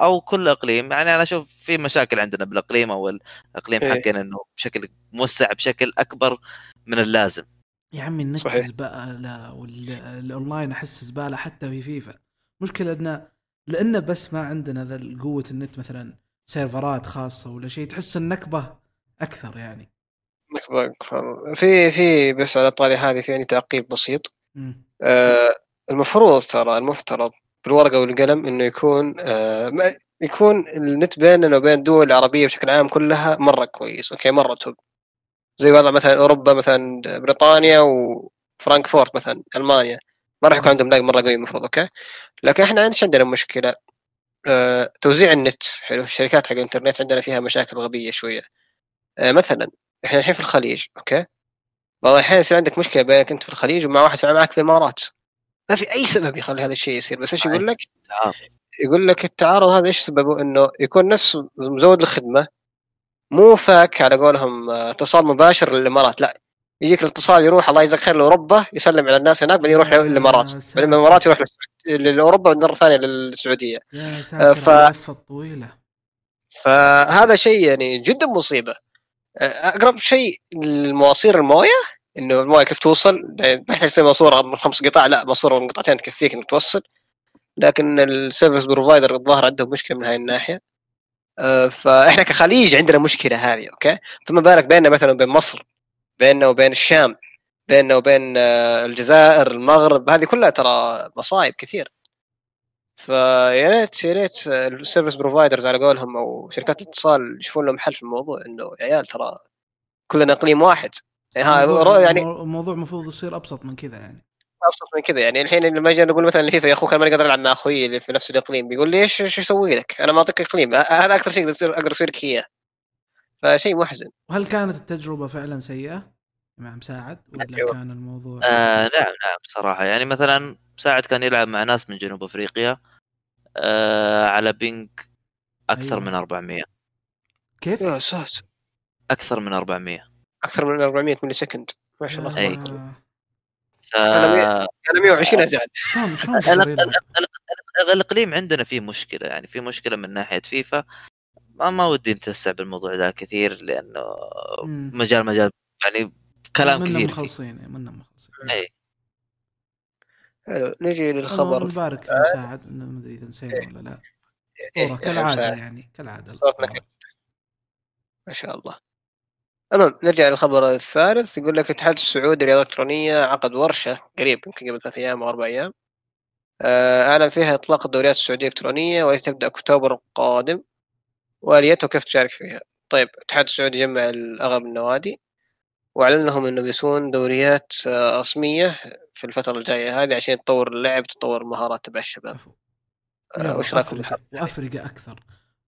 Speaker 3: أو كل إقليم يعني أنا أشوف في مشاكل عندنا بالإقليم أو الإقليم
Speaker 4: إيه.
Speaker 3: حقنا إنه بشكل موسع بشكل أكبر من اللازم
Speaker 2: يا عمي النت
Speaker 4: صحيح.
Speaker 2: زباله والأونلاين أحس زبالة حتى في فيفا مشكلة ان لأن بس ما عندنا ذا قوة النت مثلا سيرفرات خاصة ولا شيء تحس النكبة أكثر يعني
Speaker 4: نكبة أكثر. في في بس على الطاري هذه في عندي تعقيب بسيط. آه، المفروض ترى المفترض بالورقه والقلم إنه يكون آه، يكون النت بيننا وبين الدول العربية بشكل عام كلها مرة كويس أوكي مرة top. زي وضع مثلا أوروبا مثلا بريطانيا وفرانكفورت مثلا ألمانيا. ما راح يكون عندهم lag مرة قوي المفروض أوكي؟ لكن إحنا عندنا عندنا مشكلة آه، توزيع النت. حلو الشركات حق الإنترنت عندنا فيها مشاكل غبية شوية. آه، مثلا إحنا الحين في الخليج أوكي؟ بعض الاحيان يصير عندك مشكلة بينك أنت في الخليج ومع واحد معك في الإمارات. ما في أي سبب يخلي هذا الشيء يصير بس إيش يقول لك؟
Speaker 3: تعال.
Speaker 4: يقول لك التعارض هذا إيش سببه؟ إنه يكون نفس مزود الخدمة مو فاك على قولهم آه، اتصال مباشر للإمارات لا يجيك الاتصال يروح الله يجزاك خير لأوروبا يسلم على الناس هناك بعدين يروح
Speaker 2: للإمارات.
Speaker 4: بعدين من الإمارات يروح لأوروبا مرة ثانية للسعودية
Speaker 2: يا ساتر
Speaker 4: ف-
Speaker 2: على اللفة الطويلة
Speaker 4: فهذا شيء يعني جدا مصيبة آه، أقرب شيء للمواصير الموية إنه الموية كيف توصل؟ ما يحتاج تسوي ماسورة من خمس قطع لا ماسورة من قطعتين تكفيك إنك توصل. لكن ال service provider الظاهر عندهم مشكلة من هاي الناحية. آه، فإحنا كخليج عندنا مشكلة هذه أوكي؟ فما بالك بيننا مثلا وبين مصر بيننا وبين الشام بيننا وبين آه، الجزائر المغرب هذه كلها ترى مصايب كثير. فيا ريت يا ريت ال service providers على قولهم أو شركات الاتصال يشوفون لهم حل في الموضوع إنه يا عيال ترى كلنا إقليم واحد. ها
Speaker 2: الموضوع-
Speaker 4: يعني
Speaker 2: الموضوع المفروض يصير أبسط من كذا يعني.
Speaker 4: أبسط من كذا يعني. الحين لما أجي نقول مثلا لفيفا يا أخوك أنا ماني قادر ألعب مع أخوي اللي في نفس الإقليم. بيقول لي إيش إيش أسوي لك؟ أنا ما أعطيك إقليم. هذا أكثر شيء أقدر أقدر أسوي لك إياه. فشيء محزن
Speaker 2: وهل كانت التجربة فعلا سيئة مع مساعد؟ ولا
Speaker 4: أيوة.
Speaker 2: كان الموضوع
Speaker 3: آه نعم نعم بصراحة. يعني مثلا مساعد كان يلعب مع ناس من جنوب أفريقيا آه على ping أكثر
Speaker 2: أيوة.
Speaker 3: من 400
Speaker 2: كيف؟
Speaker 4: يا ساتر.
Speaker 3: أكثر من 400
Speaker 4: أكثر من 400 millisecond. ما شاء الله
Speaker 2: يا-
Speaker 4: تبارك الله.
Speaker 3: ف...
Speaker 4: أنا أنا 120 ازعل
Speaker 2: شلون شلون
Speaker 3: ال-
Speaker 2: تقدر
Speaker 3: ال-
Speaker 2: يلعب؟
Speaker 3: ال- الإقليم عندنا فيه مشكلة يعني في مشكلة من ناحية فيفا. ما, ما ودي نتوسع بالموضوع ذا كثير لأنه
Speaker 2: مم.
Speaker 3: مجال مجال يعني كلام كثير.
Speaker 2: مخلصين منا مخلصين.
Speaker 3: اي
Speaker 4: حلو نجي للخبر.
Speaker 2: نبارك لمساعد إنه ما أدري إذا نسينا ولا لا.
Speaker 4: إيه، يا
Speaker 2: كالعادة
Speaker 4: مساعد.
Speaker 2: يعني كالعادة.
Speaker 4: ما شاء الله. المهم نرجع للخبر الثالث. يقول لك الاتحاد السعودي للرياضة الإلكترونية عقد ورشة قريب يمكن قبل ثلاث أيام أو أربع أيام. آه، أعلن فيها إطلاق الدوريات السعودية الإلكترونية والتي تبدأ أكتوبر القادم. واليته وكيف تشارك فيها؟ طيب الاتحاد السعودي جمع اغلب النوادي وأعلن لهم انه بيسوون دوريات آه، رسمية في الفترة الجاية هذه عشان تطور اللعب تطور المهارات تبع الشباب. آه، وش رأيكم
Speaker 2: أفرقة وافرقه أكثر.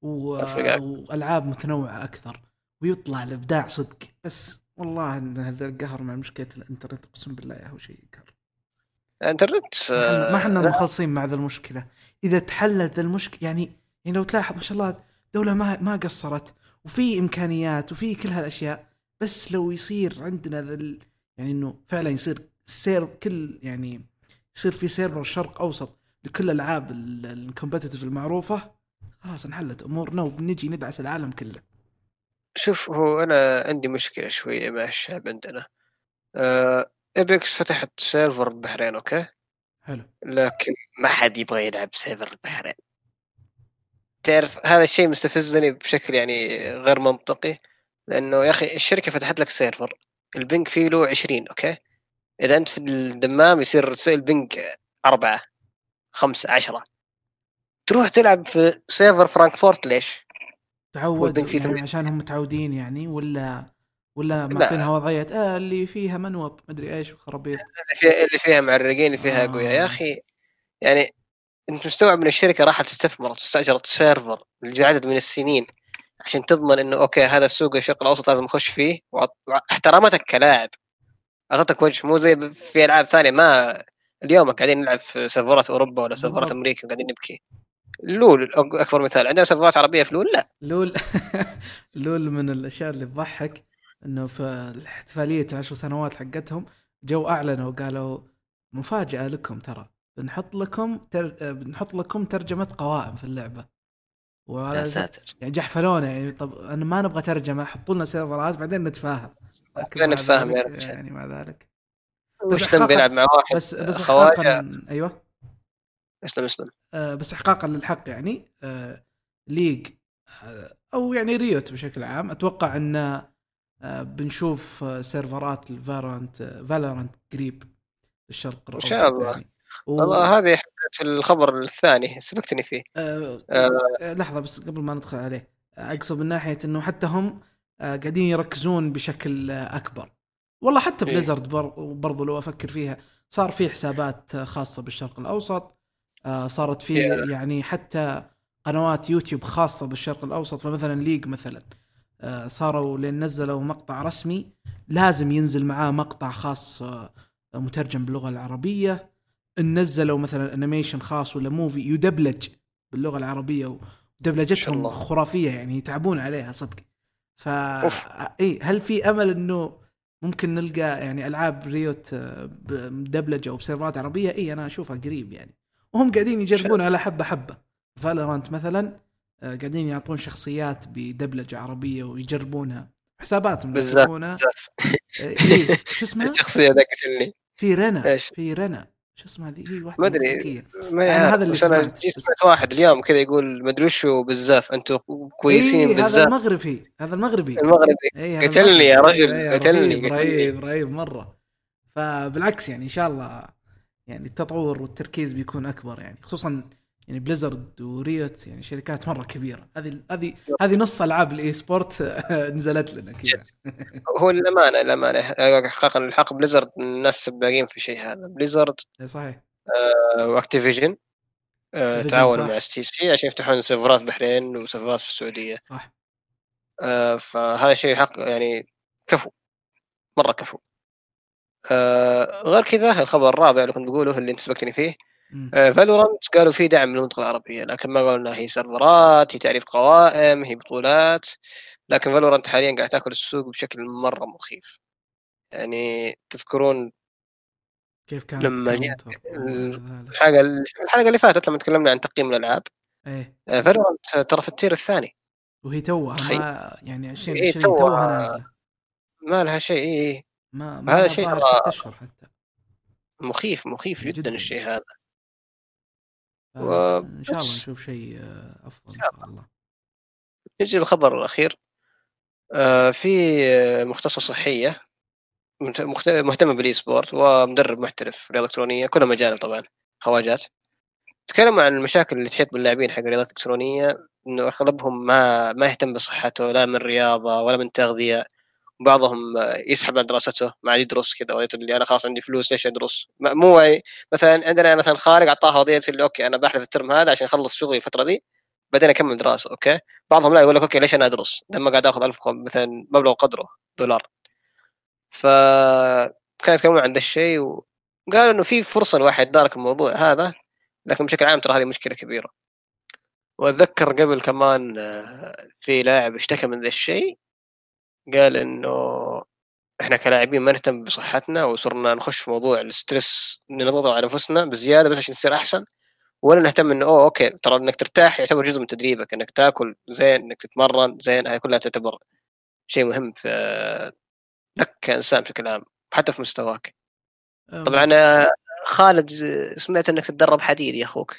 Speaker 2: و...
Speaker 4: أفرقة أكثر.
Speaker 2: ويطلع الإبداع صدق. بس والله إن هذا القهر مع مشكلة الإنترنت أقسم بالله يا هو شيء يقهر.
Speaker 4: انترنت
Speaker 2: ما حنا- ما إحنا
Speaker 4: لا.
Speaker 2: مخلصين مع ذا المشكلة. إذا تحلت ذا المشكلة يعني يعني لو تلاحظ ما شاء الله دوله ما ما قصرت وفي إمكانيات وفي كل هالأشياء بس لو يصير عندنا ذا ال- يعني إنه فعلا يصير سير كل يعني يصير في server شرق أوسط لكل الالعاب ال competitive المعروفة خلاص انحلت أمورنا وبنجي ندعس العالم كله.
Speaker 4: شوف هو أنا عندي مشكلة شوية مع الشعب عندنا. آه Apex فتحت server البحرين أوكي؟
Speaker 2: حلو.
Speaker 4: لكن ما حد يبغى يلعب server البحرين تعرف هذا الشيء مستفزني بشكل يعني غير منطقي. لأنه يا أخي الشركة فتحت لك server ال ping فيه له 20 أوكي؟ إذا أنت في الدمام يصير ال ping أربعة خمسة عشرة. تروح تلعب في server فرانكفورت ليش؟
Speaker 2: تعود يعني. عشان هم متعودين يعني ولا ولا معطينها وضعية. آه اللي فيها noob مدري إيش وخرابيط.
Speaker 4: اللي فيها اللي فيها معرقين اللي فيها
Speaker 2: آه.
Speaker 4: اقوياء يا أخي يعني أنت مستوعب إن الشركة راحت استثمرت واستأجرت server لعدد من السنين عشان تضمن إنه أوكي هذا السوق الشرق الأوسط لازم أخش فيه؟ واحترمتك كلاعب اعطتك وجه. مو زي في ألعاب ثانية ما اليوم قاعدين نلعب في سيرفرات أوروبا ولا سيرفرات. أمريكا قاعدين نبكي. LoL أكبر مثال. عندنا سيرفرات عربية في LoL؟ لا.
Speaker 2: لول. لول من الأشياء اللي تضحك إنه في الاحتفالية عشر سنوات حقتهم جو أعلنوا وقالوا مفاجأة لكم ترى. بنحط لكم تر... بنحط لكم ترجمة قوائم في اللعبة.
Speaker 3: يا
Speaker 2: وعلى
Speaker 3: ساتر.
Speaker 2: يعني جحفلونا يعني طب أنا ما نبغى ترجمة حطوا لنا سيرفرات بعدين نتفاهم.
Speaker 4: بعدين نتفاهم يا
Speaker 2: ذلك-
Speaker 4: رجال.
Speaker 2: يعني مع ذلك.
Speaker 4: وش
Speaker 2: إحقاقاً-
Speaker 4: ذنب يلعب مع واحد؟
Speaker 2: بس بس خواجة. أيوه.
Speaker 4: اسلم اسلم.
Speaker 2: بس احقاقا للحق يعني آه، League آه، أو يعني Riot بشكل عام أتوقع أن آه، بنشوف آه، سيرفرات ال Valorant Valorant قريب في الشرق الاوسط
Speaker 4: شاء الله.
Speaker 2: يعني و...
Speaker 4: والله هذه حقت الخبر الثاني سبقتني فيه
Speaker 2: آه
Speaker 4: آه.
Speaker 2: آه لحظة بس قبل ما ندخل عليه آه، أقصد من ناحية إنه حتى هم آه، قاعدين يركزون بشكل آه، أكبر والله حتى
Speaker 4: إيه.
Speaker 2: Blizzard بر... برضو لو أفكر فيها صار في حسابات آه، خاصة بالشرق الأوسط آه، صارت في
Speaker 4: Yeah.
Speaker 2: يعني حتى قنوات يوتيوب خاصة بالشرق الأوسط فمثلا League مثلا آه، صاروا لين نزلوا مقطع رسمي لازم ينزل معاه مقطع خاص آه، مترجم باللغة العربية إن نزلوا مثلا animation خاص ولا movie يدبلج
Speaker 4: باللغة العربية
Speaker 2: ودبلجتهم. خرافية يعني يتعبون عليها صدق ف. اي هل في أمل إنه ممكن نلقى يعني ألعاب Riot آه، مدبلجه أو بسيرفرات عربية اي أنا أشوفها قريب يعني وهم قاعدين يجربون على حبة حبة Valorant مثلا آه، قاعدين يعطون شخصيات بدبلجة عربية ويجربونها حساباتهم
Speaker 4: بالزاف
Speaker 2: يجربونها آه، إيه شو اسمها؟
Speaker 4: الشخصية ذاك قتلني
Speaker 2: في رنا؟ في رنا شو اسمها هذه هي واحدة
Speaker 4: ما.
Speaker 2: مكسيكية.
Speaker 4: ما
Speaker 2: هذا اللي سمعت.
Speaker 4: واحد اليوم كذا يقول مدري وشو بالزاف أنتم كويسين
Speaker 2: إيه هذا
Speaker 4: بالزاف
Speaker 2: المغربي هذا المغربي
Speaker 4: المغربي
Speaker 2: إيه هذا
Speaker 4: قتلني. يا رجل،
Speaker 2: إيه،
Speaker 4: قتلني.
Speaker 2: رهيب رهيب مرة فبالعكس يعني إن شاء الله يعني التطور والتركيز بيكون أكبر يعني خصوصا يعني Blizzard و Riot يعني شركات مرة كبيرة. هذه هذه هذه نص ألعاب ال e-sport نزلت لنا كذا.
Speaker 4: هو الامانه الامانه حقيقة الحق Blizzard الناس سباقين في الشيء هذا. Blizzard
Speaker 2: إيه، صحيح.
Speaker 4: و
Speaker 2: Activision Activision
Speaker 4: تعاونوا
Speaker 2: صح.
Speaker 4: مع STC عشان يفتحون سيرفرات بحرين وسيرفرات في السعودية.
Speaker 2: صح.
Speaker 4: آه، فهذا شيء حق يعني كفو. مرة كفو. آه، غير كذا الخبر الرابع اللي كنت بقوله اللي انت سبقتني فيه. Valorant قالوا في دعم من المنطقة العربية لكن ما قالوا انها هي سيرفرات هي تعريف قوائم هي بطولات لكن Valorant حاليا قاعد تأكل السوق بشكل مرة مخيف يعني تذكرون
Speaker 2: كيف كانت
Speaker 4: لما
Speaker 2: ذلك.
Speaker 4: الحلقة الحلقة اللي فاتت لما تكلمنا عن تقييم الألعاب
Speaker 2: إيه
Speaker 4: فالورانت ترى في التير الثاني
Speaker 2: وهي توها يعني 20
Speaker 4: إيه،
Speaker 2: 20
Speaker 4: توها-
Speaker 2: توها نازلة
Speaker 4: ما لها شيء إيه إيه.
Speaker 2: ما ما
Speaker 4: هذا شيء
Speaker 2: أشهر حتى.
Speaker 4: مخيف مخيف جدا,
Speaker 2: جداً.
Speaker 4: الشيء هذا. و-
Speaker 2: إن شاء الله. نشوف شيء آه، أفضل إن شاء الله.
Speaker 4: نجي للخبر الأخير. آه، في آه، مختصة صحية. مهتمة بال e-sport ومدرب محترف في الرياضه الالكترونيه كلها مجال طبعا خواجات. تكلموا عن المشاكل اللي تحيط باللاعبين حق الرياضات الالكترونيه إنه أغلبهم ما ما يهتم بصحته لا من رياضة ولا من تغذية. بعضهم يسحب على دراسته ما عاد يدرس كذا اللي أنا خلاص عندي فلوس ليش أدرس؟ مو مثلا عندنا مثلا خالد أعطاه قضيه اللي okay أنا بحذف الترم هذا عشان أخلص شغلي الفترة دي بعدين أكمل دراسة okay؟ بعضهم لا يقول لك okay ليش أنا أدرس؟ لما قاعد آخذ 1000 وخم- مثلا مبلغ قدره دولار. ف كانوا يتكلمون عن ذا الشيء وقالوا إنه في فرصة الواحد يتدارك الموضوع هذا لكن بشكل عام ترى هذه مشكلة كبيرة. وأتذكر قبل كمان آه، في لاعب اشتكى من ذا الشيء قال إنه إحنا كلاعبين ما نهتم بصحتنا وصرنا نخش في موضوع ال stress نضغط على أنفسنا بزيادة بس عشان نصير أحسن ولا نهتم إنه أوه okay ترى إنك ترتاح يعتبر جزء من تدريبك إنك تاكل زين إنك تتمرن زين هاي كلها تعتبر شيء مهم في لك كإنسان بشكل عام حتى في مستواك. طبعا آه، خالد سمعت إنك تتدرب حديد يا أخوك.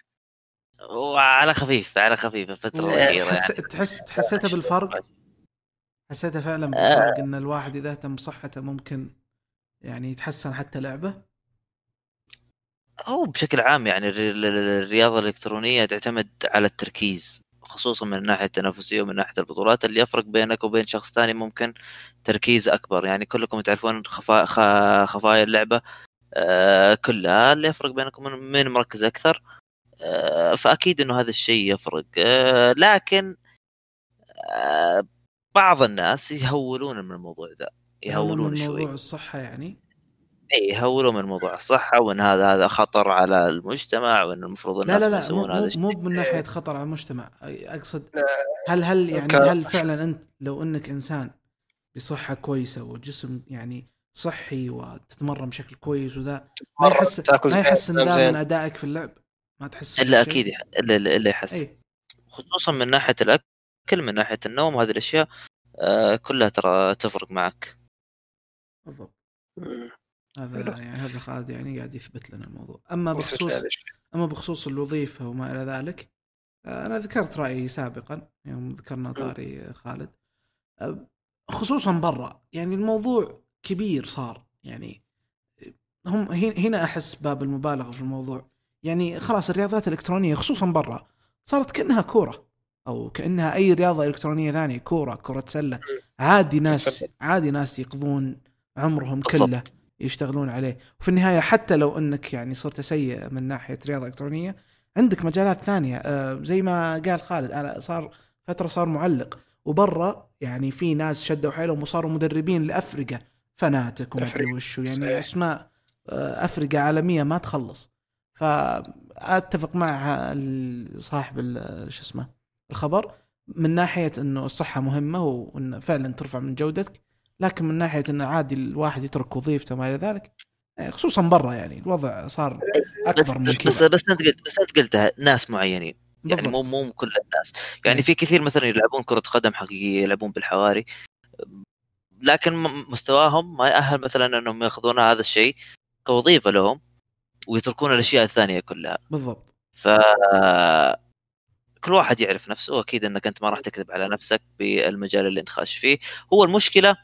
Speaker 3: وعلى خفيف على خفيف الفترة
Speaker 4: آه،
Speaker 2: الأخيرة.
Speaker 3: يعني.
Speaker 2: تحس حسيتها بالفرق؟ حسيتها فعلا
Speaker 3: آه.
Speaker 2: بالفرق إن الواحد إذا اهتم بصحته ممكن يعني يتحسن حتى لعبة؟
Speaker 3: هو بشكل عام يعني الري- ال- ال- الرياضة الإلكترونية تعتمد على التركيز خصوصا من الناحيه التنافسية ومن ناحية البطولات اللي يفرق بينك وبين شخص ثاني ممكن تركيز أكبر. يعني كلكم تعرفون خفا... خفايا اللعبة آه، كلها اللي يفرق بينكم من مركز أكثر آه، فأكيد إنه هذا الشيء يفرق. آه، لكن بعض الناس يهولون من الموضوع ذا يهولون
Speaker 2: من
Speaker 3: شوي.
Speaker 2: موضوع الصحة يعني؟
Speaker 3: اي يهولوا من موضوع الصحة وإن هذا هذا خطر على المجتمع وإن المفروض
Speaker 2: لا
Speaker 3: الناس
Speaker 2: لا لا مو
Speaker 3: يسوون هذا
Speaker 2: مو,
Speaker 3: الشيء.
Speaker 2: مو من ناحية خطر على المجتمع. أي- أقصد
Speaker 4: لا،
Speaker 2: هل هل يعني هل فعلا أنت لو إنك إنسان بصحة كويسة وجسم يعني صحي وتتمرن بشكل كويس وذا ما يحس ما يحسن ذا. من أدائك في اللعب؟ ما تحس
Speaker 3: إلا؟ أكيد الا الا إلا يحس.
Speaker 2: اي
Speaker 3: خصوصا من ناحية الأكل. من ناحية النوم هذه الأشياء آه، كلها ترى تفرق معك.
Speaker 2: بالضبط. هذا يعني هذا خالد يعني قاعد يثبت لنا الموضوع.
Speaker 4: أما
Speaker 2: بخصوص. أما بخصوص الوظيفة وما إلى ذلك آه، أنا ذكرت رأيي سابقا يوم ذكرنا طاري خالد. آه، خصوصا برا يعني الموضوع كبير صار يعني هم هن- هنا أحس باب المبالغة في الموضوع. يعني خلاص الرياضات الإلكترونية خصوصا برا صارت كأنها كورة. أو كأنها أي رياضة إلكترونية ثانية كورة كرة سلة عادي ناس. عادي ناس يقضون عمرهم. كله يشتغلون عليه وفي النهاية حتى لو إنك يعني صرت سيء من ناحية رياضة إلكترونية عندك مجالات ثانية آه، زي ما قال خالد أنا صار فترة صار معلق وبرا يعني في ناس شدوا حيلهم وصاروا مدربين لافرقه فناتك وما
Speaker 4: أدري.
Speaker 2: وشو يعني
Speaker 4: صحيح.
Speaker 2: أسماء آه، افرقه عالمية ما تخلص فأتفق مع صاحب شو اسمه الخبر من ناحية إنه الصحة مهمة وإن فعلا ترفع من جودتك لكن من ناحية انه عادي الواحد يترك وظيفته وما إلى ذلك آه، خصوصا برا يعني الوضع صار
Speaker 3: بس
Speaker 2: أكبر من
Speaker 3: بس,
Speaker 2: كذا
Speaker 3: بس أنت قلت بس أنت قلتها ناس معينين يعني. مو مو كل الناس يعني
Speaker 2: إيه.
Speaker 3: في كثير مثلا يلعبون كرة قدم حقيقية يلعبون بالحواري لكن مستواهم ما يأهل مثلا إنهم يأخذون هذا الشيء كوظيفة لهم ويتركون الأشياء الثانية كلها
Speaker 2: بالضبط
Speaker 3: ف كل واحد يعرف نفسه وأكيد إنك أنت ما راح تكذب على نفسك بالمجال اللي انت خاش فيه. هو المشكلة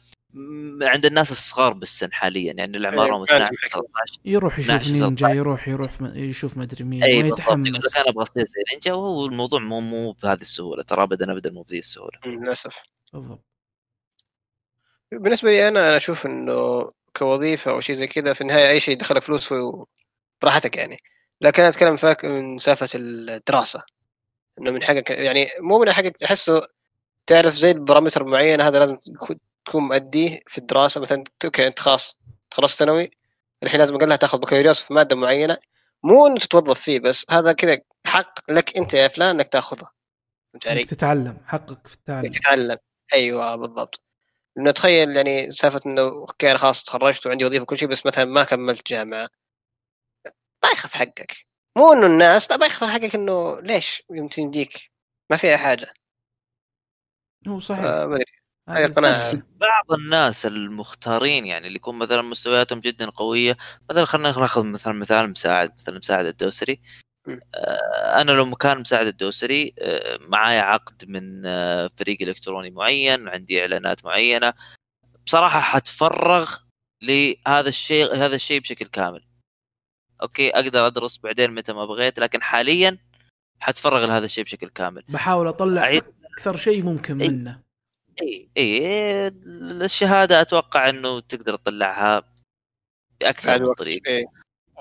Speaker 3: عند الناس الصغار بالسن حاليا يعني اللي اعمارهم
Speaker 4: أيوة،
Speaker 3: 12
Speaker 4: فعلاً.
Speaker 3: 13
Speaker 2: يروح يشوف
Speaker 3: 12
Speaker 2: نينجا
Speaker 3: 13.
Speaker 2: يروح يروح يشوف مدري مين
Speaker 3: اي بالضبط. يقول
Speaker 2: ويتحمس
Speaker 3: لك أنا أبغى اصير زي نينجا وهو الموضوع مو مو بهذه السهولة. ترى ابدا ابدا مو بهذه
Speaker 4: السهولة. للأسف.
Speaker 2: بالضبط.
Speaker 4: بالنسبة لي أنا أنا أشوف إنه كوظيفة أو شيء زي كذا في النهاية أي شيء يدخلك فلوس براحتك يعني. لكن أنا أتكلم فاك من سالفه الدراسة. إنه من حقك. يعني مو من حقك تحسه تعرف زي ال parameter معين هذا لازم تكون- مؤديه في الدراسة. مثلا okay أنت خلاص خلصت ثانوي الحين لازم اقلها تاخذ بكالوريوس في مادة معينة. مو إنه تتوظف فيه بس هذا كذا حق لك أنت يا فلان إنك تاخذه. فهمت علي؟
Speaker 2: تتعلم حقك في التعلم.
Speaker 4: تتعلم. أيوه بالضبط. إنه تخيل يعني سالفة إنه okay أنا خلاص تخرجت وعندي وظيفة وكل شيء بس مثلا ما كملت جامعة. بايخ في حقك. مو إنه الناس لا بايخ في حقك إنه ليش يمكن يمديك ما فيها حاجة.
Speaker 2: هو صحيح.
Speaker 4: آه ما أدري.
Speaker 2: صح.
Speaker 3: بعض الناس المختارين يعني اللي يكون مثلا مستوياتهم جدا قوية مثلا خلينا ناخذ مثلا مثال مساعد مثلا مساعد الدوسري. آه، أنا لو مكان مساعد الدوسري آه، معايا عقد من آه، فريق إلكتروني معين عندي إعلانات معينة. بصراحة حتفرغ لهذا الشيء هذا الشيء بشكل كامل. okay أقدر أدرس بعدين متى ما بغيت لكن حاليا حتفرغ لهذا الشيء بشكل كامل.
Speaker 2: بحاول أطلع
Speaker 3: أعيد.
Speaker 2: أكثر شيء ممكن
Speaker 3: أي.
Speaker 2: منه.
Speaker 3: اي اي الشهادة أتوقع إنه تقدر تطلعها
Speaker 4: بأكثر
Speaker 3: من
Speaker 4: وقت
Speaker 3: طريق
Speaker 4: إيه.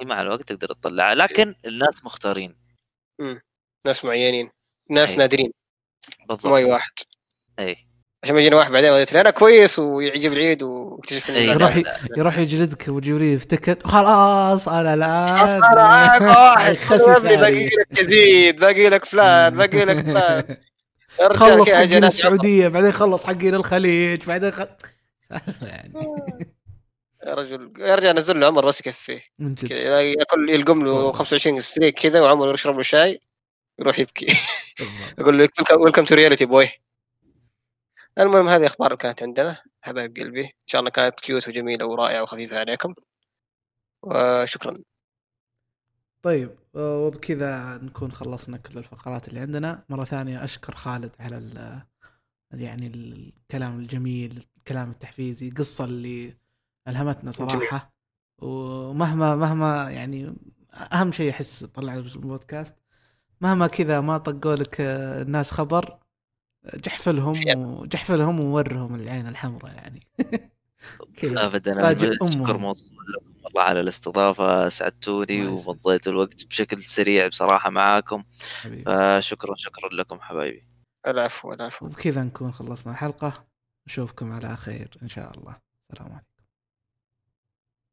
Speaker 3: إي مع الوقت تقدر تطلعها لكن الناس مختارين.
Speaker 4: ناس معينين. ناس
Speaker 3: أي.
Speaker 4: نادرين.
Speaker 3: بالضبط.
Speaker 4: مو اي واحد.
Speaker 3: اي
Speaker 4: عشان ما يجينا واحد بعدين لي أنا كويس ويجيب العيد ويكتشف اني
Speaker 3: إيه،
Speaker 2: يروح. يروح يجلدك وجبريل يفتكر خلاص أنا لا.
Speaker 4: خلاص أنا معاك واحد. باقي. لك يزيد باقي لك فلان باقي لك فلان.
Speaker 2: خلص حقين السعودية. بعدين خلص حقين الخليج. بعدين خ... يعني
Speaker 4: يا رجل يا رجال نزل له عمر بس يكفيه
Speaker 2: من جد.
Speaker 4: ياكل يلقم له 25 ستريك كذا وعمر يشرب له شاي يروح يبكي. يقول له welcome to reality boy المهم هذه أخبار اللي كانت عندنا. حبايب قلبي إن شاء الله كانت cute وجميلة ورائعة وخفيفة عليكم. وشكرا.
Speaker 2: طيب وبكذا نكون خلصنا كل الفقرات اللي عندنا. مرة ثانية أشكر خالد على ال يعني الكلام الجميل الكلام التحفيزي القصة اللي ألهمتنا صراحة. ومهما مهما يعني أهم شيء أحس طلع البودكاست. مهما كذا ما طقوا لك آه، الناس خبر جحفلهم وجحفلهم وورهم العين الحمراء يعني. كذا.
Speaker 3: ابدا
Speaker 2: فاجئ
Speaker 3: أنا شكر
Speaker 2: أمهم.
Speaker 3: موصول لكم والله على الاستضافة سعدتوني
Speaker 2: الله يسعدك.
Speaker 3: ومضيت الوقت بشكل سريع بصراحة معاكم.
Speaker 2: حبيبي.
Speaker 3: فشكرا شكرا لكم حبايبي.
Speaker 4: العفو العفو.
Speaker 2: وبكذا نكون خلصنا الحلقة نشوفكم على خير إن شاء الله. السلام عليكم.